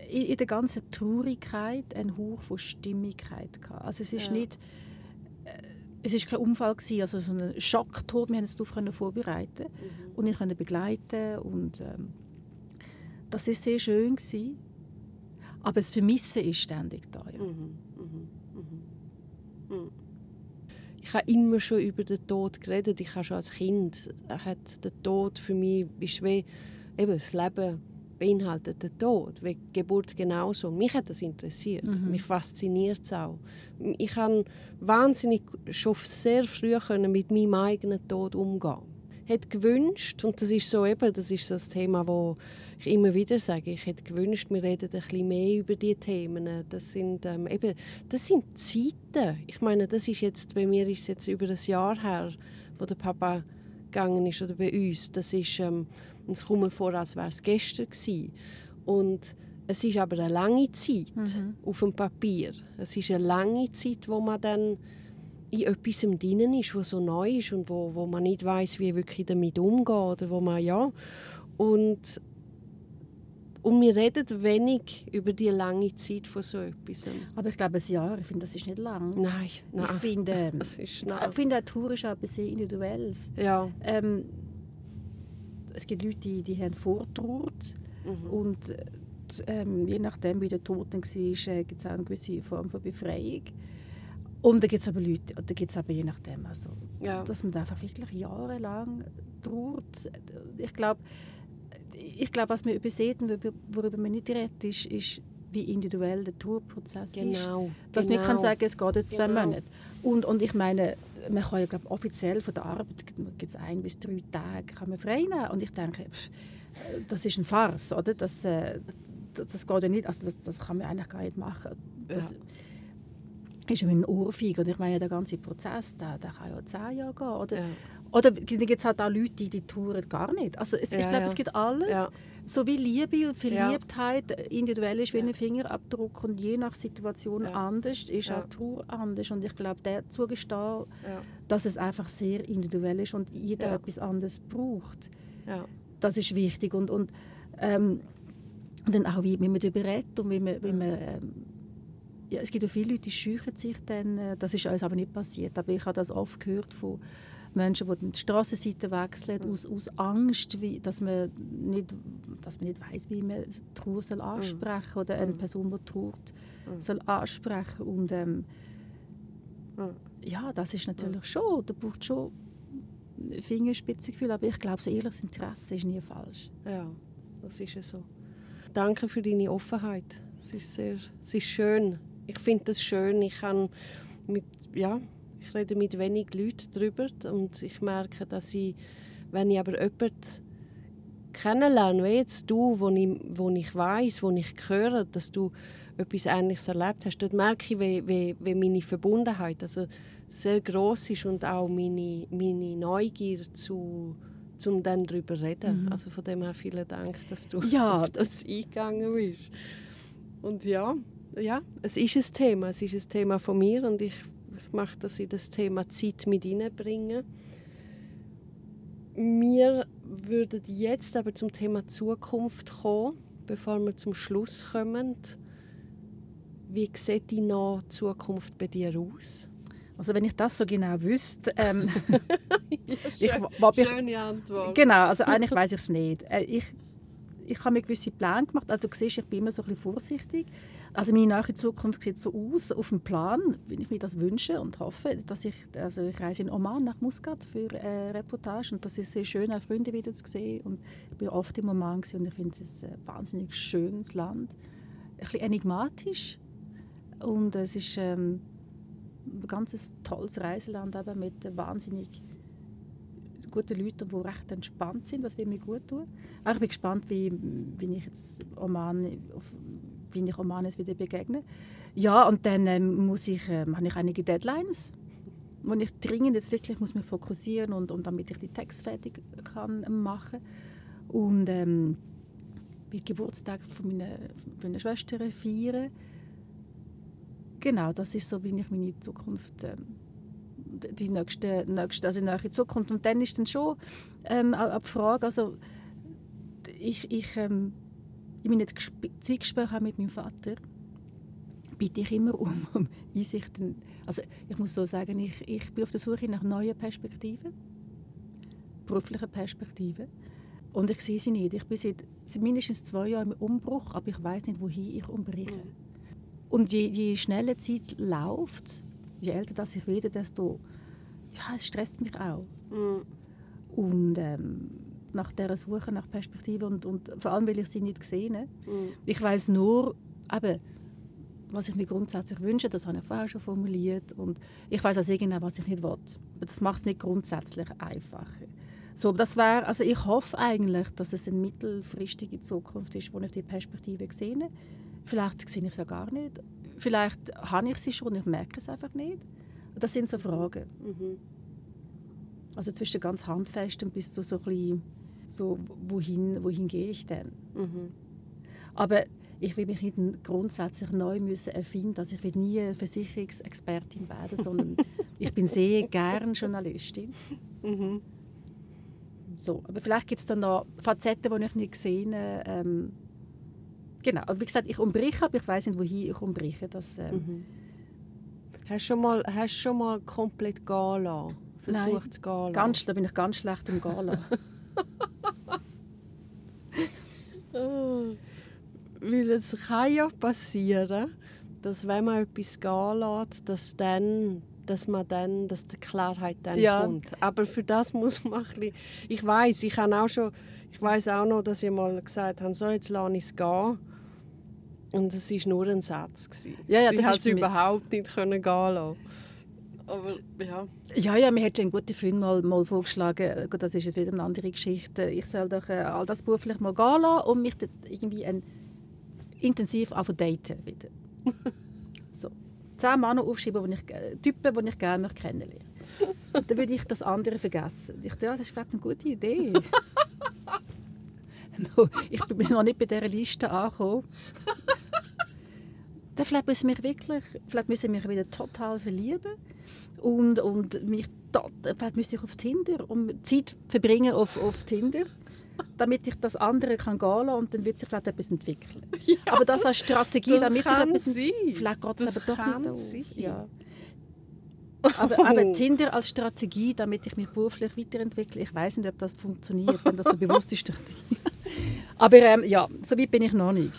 Speaker 2: in der ganzen Traurigkeit einen Hauch von Stimmigkeit gehabt. Also es ist ja. nicht es ist kein Unfall gewesen, also so ein Schocktod. Wir haben es darauf vorbereiten mhm. und ihn können begleiten und ähm, das ist sehr schön gewesen. Aber das Vermissen ist ständig da. Ja. Mhm. Mhm.
Speaker 1: mhm. mhm. Ich habe immer schon über den Tod geredet. Ich habe schon als Kind hat der Tod für mich ist wie eben das Leben beinhaltet den Tod, wie die Geburt genauso. Mich hat das interessiert, mhm. mich fasziniert es auch. Ich kann wahnsinnig schon sehr früh können mit meinem eigenen Tod umgehen. Hätte gewünscht und das ist so eben, das ist so das Thema, wo ich immer wieder sage, ich hätte gewünscht, wir reden ein bisschen mehr über diese Themen. Das sind ähm, eben, das sind Zeiten. Ich meine, das ist jetzt bei mir ist es jetzt über ein Jahr her, wo der Papa gegangen ist oder bei uns. Das ist ähm, und es kommt mir vor, als wäre es gestern gewesen. Und es ist aber eine lange Zeit mhm. auf dem Papier. Es ist eine lange Zeit, wo man dann in etwas drin ist, was so neu ist und wo, wo man nicht weiß, wie wirklich damit umgeht oder wo man ja und und wir reden wenig über die lange Zeit von so etwas.
Speaker 2: Aber ich glaube, ein Jahr, ich finde, das ist nicht lang.
Speaker 1: Nein, nein.
Speaker 2: Ich finde, das ist, nein. ich finde, eine Tour ist auch etwas sehr Individuelles.
Speaker 1: Ja.
Speaker 2: Ähm, es gibt Leute, die, die haben vortrauert mhm. und ähm, je nachdem, wie der Tod dann war, äh, gibt es auch eine gewisse Form von Befreiung. Und dann gibt es aber Leute, da gibt es aber je nachdem, also, ja. dass man einfach wirklich jahrelang trauert. Ich glaube, ich glaub, was man übersieht und worüber man nicht redet, ist, ist wie individuell der Tourprozess
Speaker 1: genau,
Speaker 2: ist. Dass
Speaker 1: genau.
Speaker 2: man kann sagen, es geht jetzt zwei genau. Monate. Und, und ich meine, man kann ja glaub, offiziell von der Arbeit gibt es ein bis drei Tage kann man frei nehmen. Und ich denke, das ist ein Farce, oder? Das, äh, das, das, geht ja nicht, also das, das kann man eigentlich gar nicht machen. Das ja. ist ja ein Ohrfeig. Und ich meine, der ganze Prozess, der, der kann ja zehn Jahre gehen. Oder, ja. oder gibt es halt auch Leute, die die touren gar nicht. Also es, ja, ich glaube, es gibt alles. So wie Liebe und Verliebtheit ja. individuell ist wie ja. ein Fingerabdruck und je nach Situation ja. anders, ist auch die Tour anders. Und ich glaube, der zugestehen, dass es einfach sehr individuell ist und jeder etwas anderes braucht, das ist wichtig. Und, und, ähm, und dann auch, wie, wie man darüber redet und wie man, wie man ähm, ja, es gibt auch viele Leute, die scheuchen sich dann, äh, das ist uns aber nicht passiert, aber ich habe das oft gehört von Menschen, die die Straßenseite wechseln, mhm. aus, aus Angst, wie, dass man nicht, dass man nicht weiß, wie man Trauer soll mhm. ansprechen soll oder eine mhm. Person, die trauert, mhm. soll ansprechen und ähm, mhm. ja, das ist natürlich schon, da braucht schon Fingerspitzengefühl, aber ich glaube, so ehrliches Interesse ist nie falsch.
Speaker 1: Ja, das ist ja so. Danke für deine Offenheit. Es ist sehr, es ist schön. Ich finde das schön. Ich kann mit, ja, ich rede mit wenig Leuten darüber und ich merke, dass ich, wenn ich aber jemanden kennenlerne, wie jetzt du, wo ich, wo ich weiss, wo ich höre, dass du etwas Ähnliches erlebt hast. Dort merke ich, wie, wie, wie meine Verbundenheit also sehr groß ist und auch meine, meine Neugier zu um dann darüber zu reden. Mhm. Also von dem her vielen Dank, dass du
Speaker 2: ja.
Speaker 1: das eingegangen bist. Und ja, ja, es ist ein Thema. Es ist ein Thema von mir und ich, möchte, dass ich das Thema Zeit mit reinbringe. Wir würden jetzt aber zum Thema Zukunft kommen, bevor wir zum Schluss kommen. Wie sieht die nahe Zukunft bei dir aus?
Speaker 2: Also wenn ich das so genau wüsste, ähm,
Speaker 1: ja, schön, ich, schöne Antwort.
Speaker 2: Genau, also eigentlich weiß ich es nicht. Äh, ich, ich habe mir gewisse Pläne gemacht. Also du siehst, ich bin immer so ein bisschen vorsichtig. Also meine neue Zukunft sieht so aus auf dem Plan, wie ich mir das wünsche und hoffe, dass ich, also ich reise in Oman nach Muscat für eine Reportage und das ist sehr schön, auch Freunde wieder zu sehen und ich bin oft im Oman und ich finde es ein wahnsinnig schönes Land, ein bisschen enigmatisch und es ist ähm, ein ganz tolles Reiseland eben mit wahnsinnig guten Leuten, die recht entspannt sind. Das wird mir gut tun. Auch ich bin gespannt, wie, wie ich jetzt Oman, wie ich Oman jetzt wieder begegne. Ja, und dann ähm, muss ich, ähm, habe ich einige Deadlines, wo ich dringend jetzt wirklich muss mich fokussieren und, und damit ich die Texte fertig kann machen und ähm, den Geburtstag von meiner, von meiner Schwester feiern. Genau, das ist so, wie ich meine Zukunft ähm, die nächste, nächste, also die nächste Zukunft. Und dann ist dann schon ähm, auch die Frage, also ich, ich ähm, in meinen Zeitgesprächen mit meinem Vater bitte ich immer um, um Einsichten. Also ich muss so sagen, ich, ich bin auf der Suche nach neuen Perspektiven, beruflichen Perspektiven. Und ich sehe sie nicht. Ich bin seit, seit mindestens zwei Jahren im Umbruch, aber ich weiß nicht, wohin ich umbreche. Mhm. Und je, je schneller die Zeit läuft, je älter das ich werde, desto ja, es stresst mich auch. Mhm. Und ähm, nach dieser Suche nach Perspektive und, und vor allem, weil ich sie nicht gesehen habe. Mhm. Ich weiß nur, eben, was ich mir grundsätzlich wünsche, das habe ich vorher schon formuliert und ich weiß auch sehr genau, was ich nicht will. Aber das macht es nicht grundsätzlich einfacher. So, das wäre, also ich hoffe eigentlich, dass es eine mittelfristige Zukunft ist, wo ich die Perspektive sehe. Vielleicht sehe ich sie gar nicht. Vielleicht habe ich sie schon und ich merke es einfach nicht. Das sind so Fragen. Mhm. Also zwischen ganz handfestem bis zu so ein bisschen, so wohin, wohin gehe ich denn? Mhm. Aber ich will mich nicht grundsätzlich neu müssen erfinden. Also ich will nie Versicherungsexpertin werden, sondern ich bin sehr gern Journalistin. Mhm. So, aber vielleicht gibt es dann noch Facetten, die ich nicht gesehen habe. Ähm, genau, aber wie gesagt, ich umbreche, aber ich weiß nicht, wohin ich umbreche. Das, ähm, mhm.
Speaker 1: Hast du schon mal, hast schon mal komplett lassen? Versucht zu gehen
Speaker 2: ganz, Da bin ich ganz schlecht im Gehen
Speaker 1: oh. Weil es kann ja passieren, dass wenn man etwas gehen lässt, dass dann dass man dann, dass die Klarheit dann ja. kommt. Aber für das muss man ein bisschen, ich weiß, ich habe auch schon, ich weiß auch noch, dass ich mal gesagt habe, so jetzt lasse ich es gehen. Und es war nur ein Satz.
Speaker 2: Ja, ja,
Speaker 1: Sie
Speaker 2: das
Speaker 1: es überhaupt nicht können gehen lassen. Aber ja.
Speaker 2: Ja, ja, mir hat schon ein guter Freund mal, mal vorgeschlagen, das ist jetzt wieder eine andere Geschichte, ich soll doch äh, all das beruflich mal gehen lassen und mich irgendwie ein, intensiv daten wieder. so. Zehn Männer aufschreiben, die ich, äh, Typen, die ich gerne kennenlernen möchte. Dann würde ich das andere vergessen. Ich dachte, ja, das ist vielleicht eine gute Idee. ich bin noch nicht bei dieser Liste angekommen. Dann vielleicht müssen wir wirklich, vielleicht müssen wir wieder total verlieben und, und mich vielleicht müsste ich auf Tinder und Zeit verbringen auf, auf Tinder, damit ich das andere kann gehen kann und dann wird sich vielleicht etwas entwickeln. Ja, aber das, das als Strategie, damit
Speaker 1: sich etwas sein.
Speaker 2: vielleicht geht es aber doch nicht auf. Ja. Aber, oh. aber, Tinder als Strategie, damit ich mich beruflich weiterentwickle, ich weiß nicht, ob das funktioniert, wenn das so bewusste Strategie. aber ähm, ja, so weit bin ich noch nicht.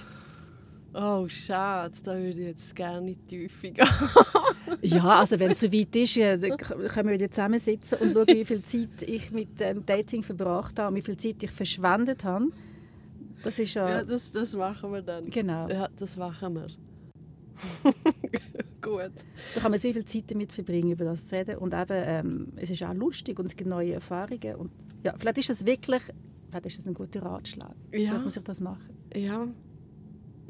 Speaker 1: Oh, schade, da würde ich jetzt gerne in die Tiefe gehen.
Speaker 2: ja, also wenn es so weit ist, können wir wieder zusammensitzen und schauen, wie viel Zeit ich mit dem Dating verbracht habe und wie viel Zeit ich verschwendet habe. Das ist ja...
Speaker 1: Ja, das, das machen wir dann.
Speaker 2: Genau.
Speaker 1: Ja, das machen wir. Gut.
Speaker 2: Da kann man sehr viel Zeit damit verbringen, über das zu reden. Und eben, ähm, es ist auch lustig und es gibt neue Erfahrungen. Und ja, vielleicht ist das wirklich vielleicht ist das ein guter Ratschlag. Ja. Vielleicht muss ich das machen.
Speaker 1: Ja,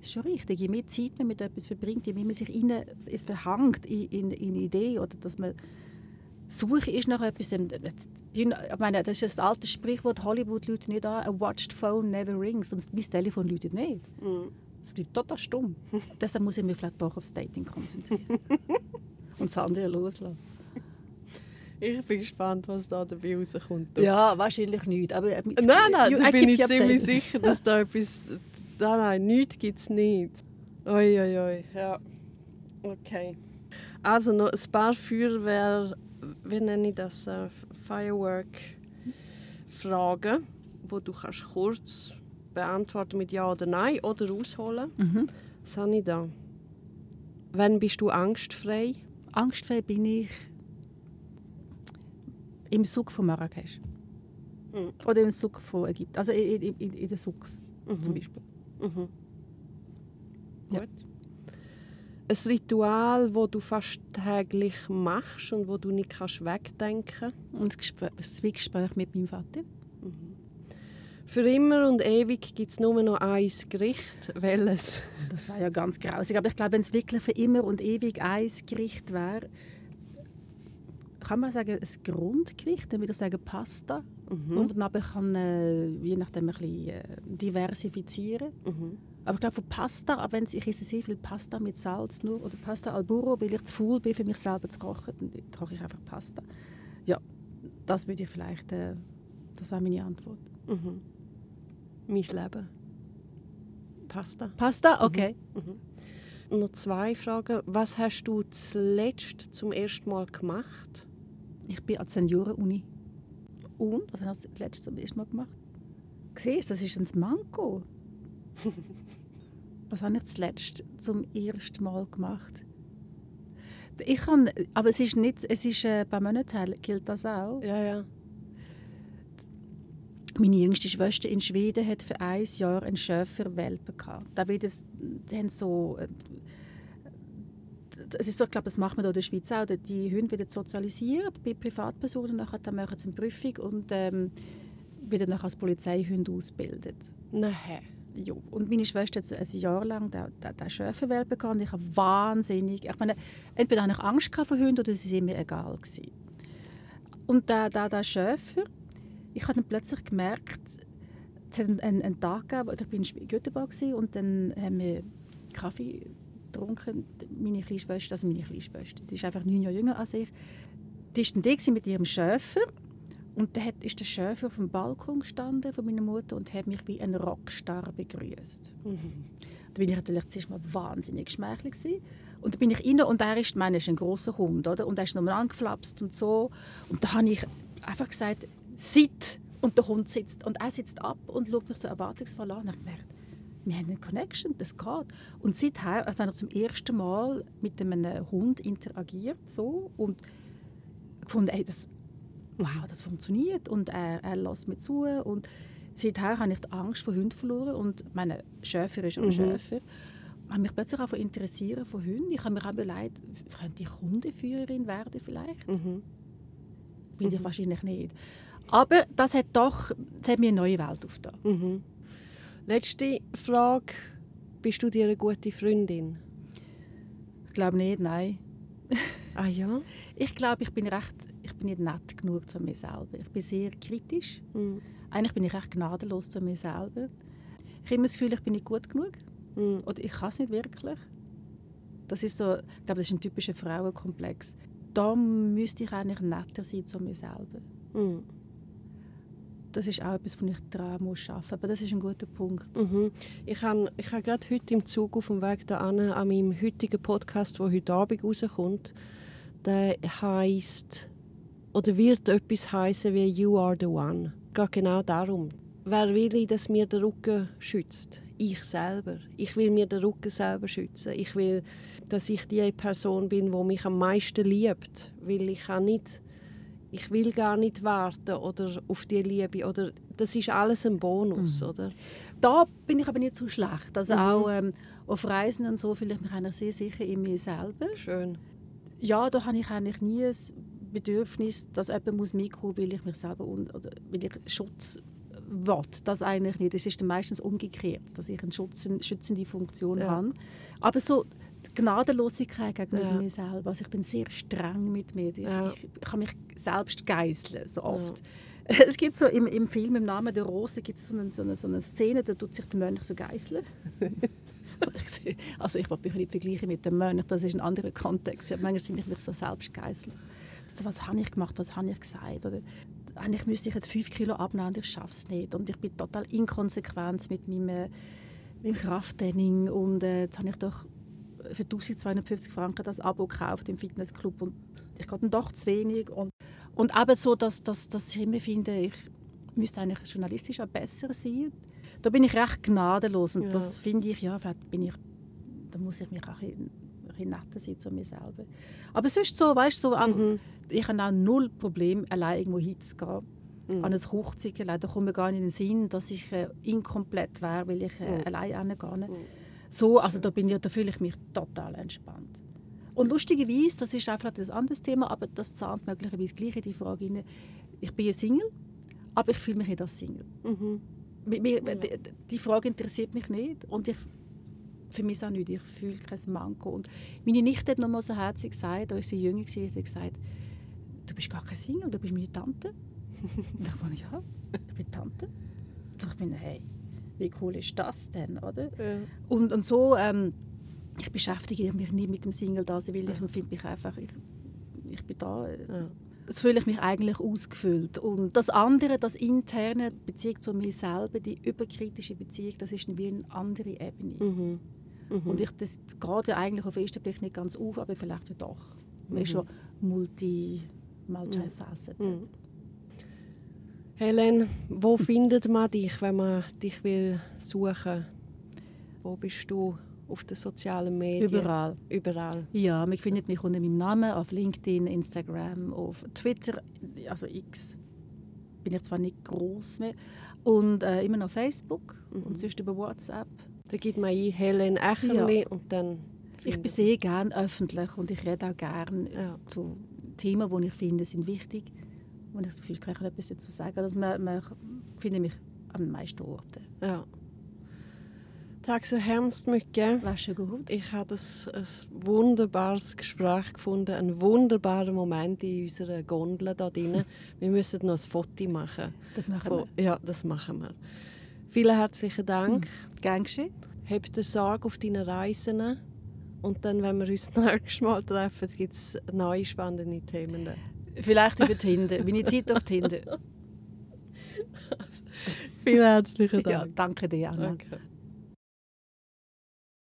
Speaker 2: ist schon richtig. Je mehr Zeit man mit etwas verbringt, je mehr man sich rein, es verhangt in, in, in eine Idee oder dass man Suche ist nach etwas. ähm, Ich meine, das ist ein altes Sprichwort, Hollywood läutet nicht an, a watched phone never rings. Und mein Telefon läutet nicht. Es bleibt total stumm. Deshalb muss ich mich vielleicht doch aufs Dating konzentrieren. Und das andere loslassen.
Speaker 1: Ich bin gespannt, was da dabei rauskommt.
Speaker 2: Ja, wahrscheinlich nicht. Aber, äh,
Speaker 1: Nein, nein, da bin ich ziemlich sicher, dass da etwas... Nein, nein, nichts gibt es nicht. Ui, ui, ui, ja. Okay. Also noch ein paar Feuerwehr... Wie nenne ich das? Äh, Firework-Fragen, wo du kannst kurz beantworten mit Ja oder Nein oder ausholen.
Speaker 2: Mhm.
Speaker 1: Was habe ich da? Wann bist du angstfrei?
Speaker 2: Angstfrei bin ich im Suk von Marrakesch.
Speaker 1: Mhm.
Speaker 2: Oder im Suk von Ägypten. Also in, in, in, den Suks zum Beispiel.
Speaker 1: Mhm.
Speaker 2: Ja.
Speaker 1: Gut. Ein Ritual, das du fast täglich machst und wo du nicht kannst wegdenken
Speaker 2: Und das, Gespräch, das Zwiegespräch mit meinem Vater.
Speaker 1: Für immer und ewig gibt es nur noch ein Gericht. Welches?
Speaker 2: Das war ja ganz grausig. Aber ich glaube, wenn es wirklich für immer und ewig ein Gericht wäre, kann man sagen, ein Grundgericht, dann würde ich sagen Pasta.
Speaker 1: Mhm.
Speaker 2: Und dann kann äh, je nachdem ein bisschen äh, diversifizieren.
Speaker 1: Mhm.
Speaker 2: Aber ich glaube, von Pasta, auch wenn ich esse sehr viel Pasta mit Salz nur, oder Pasta al burro, weil ich zu faul bin, für mich selber zu kochen, dann koche ich einfach Pasta. Ja, das würde ich vielleicht, äh, das wäre meine Antwort.
Speaker 1: Mhm. Mein Leben. Pasta.
Speaker 2: Pasta? Okay.
Speaker 1: Noch zwei Fragen. Was hast du zuletzt zum ersten Mal gemacht?
Speaker 2: Ich bin an der Senioren-Uni. Und, was hast du letztes zum ersten Mal gemacht? Siehst das ist ein Manko. was habe ich zuletzt zum ersten Mal gemacht? Ich kann, aber es ist nicht, es ist äh, bei Monaten gilt das auch.
Speaker 1: Ja, ja.
Speaker 2: Meine jüngste Schwester in Schweden hat für ein Jahr einen Schäferwelpen gehabt. Da wird es, die haben so, äh, es ist so, ich glaube, das macht man hier in der Schweiz auch. Die Hunde werden sozialisiert bei Privatpersonen, nachher dann machen sie eine Prüfung und ähm, werden nachher als Polizeihunde ausgebildet.
Speaker 1: Nein.
Speaker 2: Ja. Und meine Schwester hat ein Jahr lang den, den, den Schäferwelpen gehabt und ich habe wahnsinnig, ich meine, entweder hatte ich Angst vor Hunden oder sie sind mir egal gewesen. Und der, der, der Schäfer, ich habe dann plötzlich gemerkt, es hat einen, einen, Tag gegeben, ich war in Göteborg und dann haben wir Kaffee getrunken, meine kleine Schwester, also meine kleine Schwester, die ist einfach neun Jahre jünger als ich, die war dann da mit ihrem Schäfer und hat- ist der Schäfer auf dem Balkon gestanden von meiner Mutter und hat mich wie ein Rockstar begrüßt. Da bin ich natürlich zuerst mal wahnsinnig geschmeichelt gewesen. Und dann bin ich rein und er ist, meine, ist ein großer Hund, oder? Und er ist nochmal angeflapst und so. Und da habe ich einfach gesagt, sit! Und der Hund sitzt. Und er sitzt ab und schaut mich so erwartungsvoll an. Und ich gemerkt, wir haben eine Connection, das geht. Und seither, also habe ich zum ersten Mal mit einem Hund interagiert so, und gefunden, ey, das, wow, das funktioniert und er, er lässt mir zu und seither habe ich die Angst vor Hunden verloren und meine Schäfer ist ein Schäfer. Ich habe mich plötzlich auch interessieren von Hunden. Ich habe mir auch überlegt, könnte ich Hundeführerin werden vielleicht?
Speaker 1: Mhm.
Speaker 2: Will ich wahrscheinlich nicht. Aber das hat doch, das hat mir eine neue Welt aufgetan.
Speaker 1: Mhm. Letzte Frage. Bist du dir eine gute Freundin?
Speaker 2: Ich glaube nicht, nein.
Speaker 1: Ah ja?
Speaker 2: Ich glaube, ich bin recht, ich bin nicht nett genug zu mir selber. Ich bin sehr kritisch.
Speaker 1: Mhm.
Speaker 2: Eigentlich bin ich recht gnadenlos zu mir selber. Ich habe immer das Gefühl, ich bin nicht gut genug.
Speaker 1: Mhm.
Speaker 2: Oder ich kann es nicht wirklich. Das ist so, ich glaube, das ist ein typischer Frauenkomplex. Da müsste ich eigentlich netter sein zu mir selber.
Speaker 1: Mhm.
Speaker 2: Das ist auch etwas, wo ich daran muss arbeiten muss. Aber das ist ein guter Punkt.
Speaker 1: Mhm. Ich habe ich hab gerade heute im Zug auf dem Weg da an, an meinem heutigen Podcast, der heute Abend rauskommt, der heisst oder wird etwas heißen wie You are the one. Es geht genau darum. Wer will ich, dass mir der Rücken schützt? Ich selber. Ich will mir den Rücken selber schützen. Ich will, dass ich die Person bin, die mich am meisten liebt. Weil ich kann nicht ich will gar nicht warten oder auf die Liebe oder das ist alles ein Bonus, oder?
Speaker 2: Da bin ich aber nicht so schlecht. Also
Speaker 1: Mhm.
Speaker 2: auch ähm, auf Reisen und so fühle ich mich eigentlich sehr sicher in mir selber.
Speaker 1: Schön.
Speaker 2: Ja, da habe ich eigentlich nie das Bedürfnis, dass jemand muss mitkommen weil ich mich selber un oder weil ich Schutz will das eigentlich nicht. Es ist dann meistens umgekehrt, dass ich eine schützende Funktion ja. habe. Aber so Gnadenlosigkeit gegenüber ja. mir selber. Also ich bin sehr streng mit mir. Ich, ja. ich, ich kann mich selbst geißeln, so oft. Ja. Es gibt so im, im Film «Im Namen der Rose» gibt so eine, so, eine, so eine Szene, da tut sich der Mönch so geißeln. also ich will mich nicht vergleichen mit dem Mönch, das ist ein anderer Kontext. Manchmal sind ich mich so selbst geißelt. Was habe ich gemacht, was habe ich gesagt? Oder, eigentlich müsste ich jetzt fünf Kilo abnehmen und ich schaffe es nicht. Und ich bin total inkonsequent mit meinem, meinem Krafttraining. Und äh, jetzt habe ich doch für 1250 Franken das Abo gekauft im Fitnessclub und ich gehe dann doch zu wenig. Und, und eben so, dass, dass, dass ich immer finde, ich müsste eigentlich journalistisch auch besser sein. Da bin ich recht gnadenlos und ja. das finde ich, ja, vielleicht bin ich, da muss ich mich auch ein bisschen netter sein zu mir selber. Aber sonst so, weißt so, mhm. ich habe auch null Problem, allein irgendwo hinzugehen. Mhm. An ein Hochzeitgeleid, da kommt mir gar nicht in den Sinn, dass ich äh, inkomplett wäre, weil ich äh, mhm. allein hingehe. Mhm. So, also da, bin ich, da fühle ich mich total entspannt. Und lustigerweise, das ist einfach ein anderes Thema, aber das zahlt möglicherweise gleich in die Frage rein. Ich bin ein Single, aber ich fühle mich nicht als Single. Mhm. Mir, die, die, Frage interessiert mich nicht und ich für mich auch nicht. Ich fühle kein Manko. Und meine Nichte hat noch mal so herzlich gesagt, als sie jünger war, hat gesagt, du bist gar kein Single, du bist meine Tante. und ich fand, ja, ich bin Tante. Und ich bin, hey, wie cool ist das denn, oder? Ja. Und, und so, ähm, ich beschäftige mich nicht mit dem Single-Dasein, weil ich empfinde mich einfach, ich, ich bin da. Äh, ja. Das fühle ich mich eigentlich ausgefüllt. Und das andere, das interne Beziehung zu mir selber, die überkritische Beziehung, das ist wie eine andere Ebene. Mhm. Mhm. Und ich, das geht ja eigentlich auf den ersten Blick nicht ganz auf, aber vielleicht ja doch. Man mhm. ist schon multi, multifaceted. Mhm.
Speaker 1: Helen, wo findet man dich, wenn man dich will suchen? Wo bist du auf den sozialen Medien?
Speaker 2: Überall.
Speaker 1: Überall.
Speaker 2: Ja, man findet mich unter meinem Namen auf LinkedIn, Instagram, auf Twitter, also X. Bin ich zwar nicht groß mehr und äh, immer noch Facebook mhm. und sonst über WhatsApp.
Speaker 1: Da gibt man ein Helen Echerli ja. und dann.
Speaker 2: Ich bin sehr gerne öffentlich und ich rede auch gerne ja. zu Themen, die ich finde, sind wichtig und ich das Gefühl, ich kann etwas dazu sagen. Also man, man finde mich an den meisten Orten.
Speaker 1: Ja. Tack så hemskt mycket.
Speaker 2: Varsågod.
Speaker 1: Ich habe ein wunderbares Gespräch gefunden, einen wunderbaren Moment in unserer Gondel da drin. wir müssen noch ein Foto machen.
Speaker 2: Das machen Von,
Speaker 1: wir. Ja, das machen wir. Vielen herzlichen Dank.
Speaker 2: Hm. Gern geschehen.
Speaker 1: Habt ihr Sorge auf deinen Reisen. Und dann, wenn wir uns das nächste Mal treffen, gibt es neue spannende Themen.
Speaker 2: Vielleicht über Tinder. Meine Zeit auf Tinder.
Speaker 1: Also, vielen herzlichen Dank. Ja,
Speaker 2: danke dir, Anna. Okay.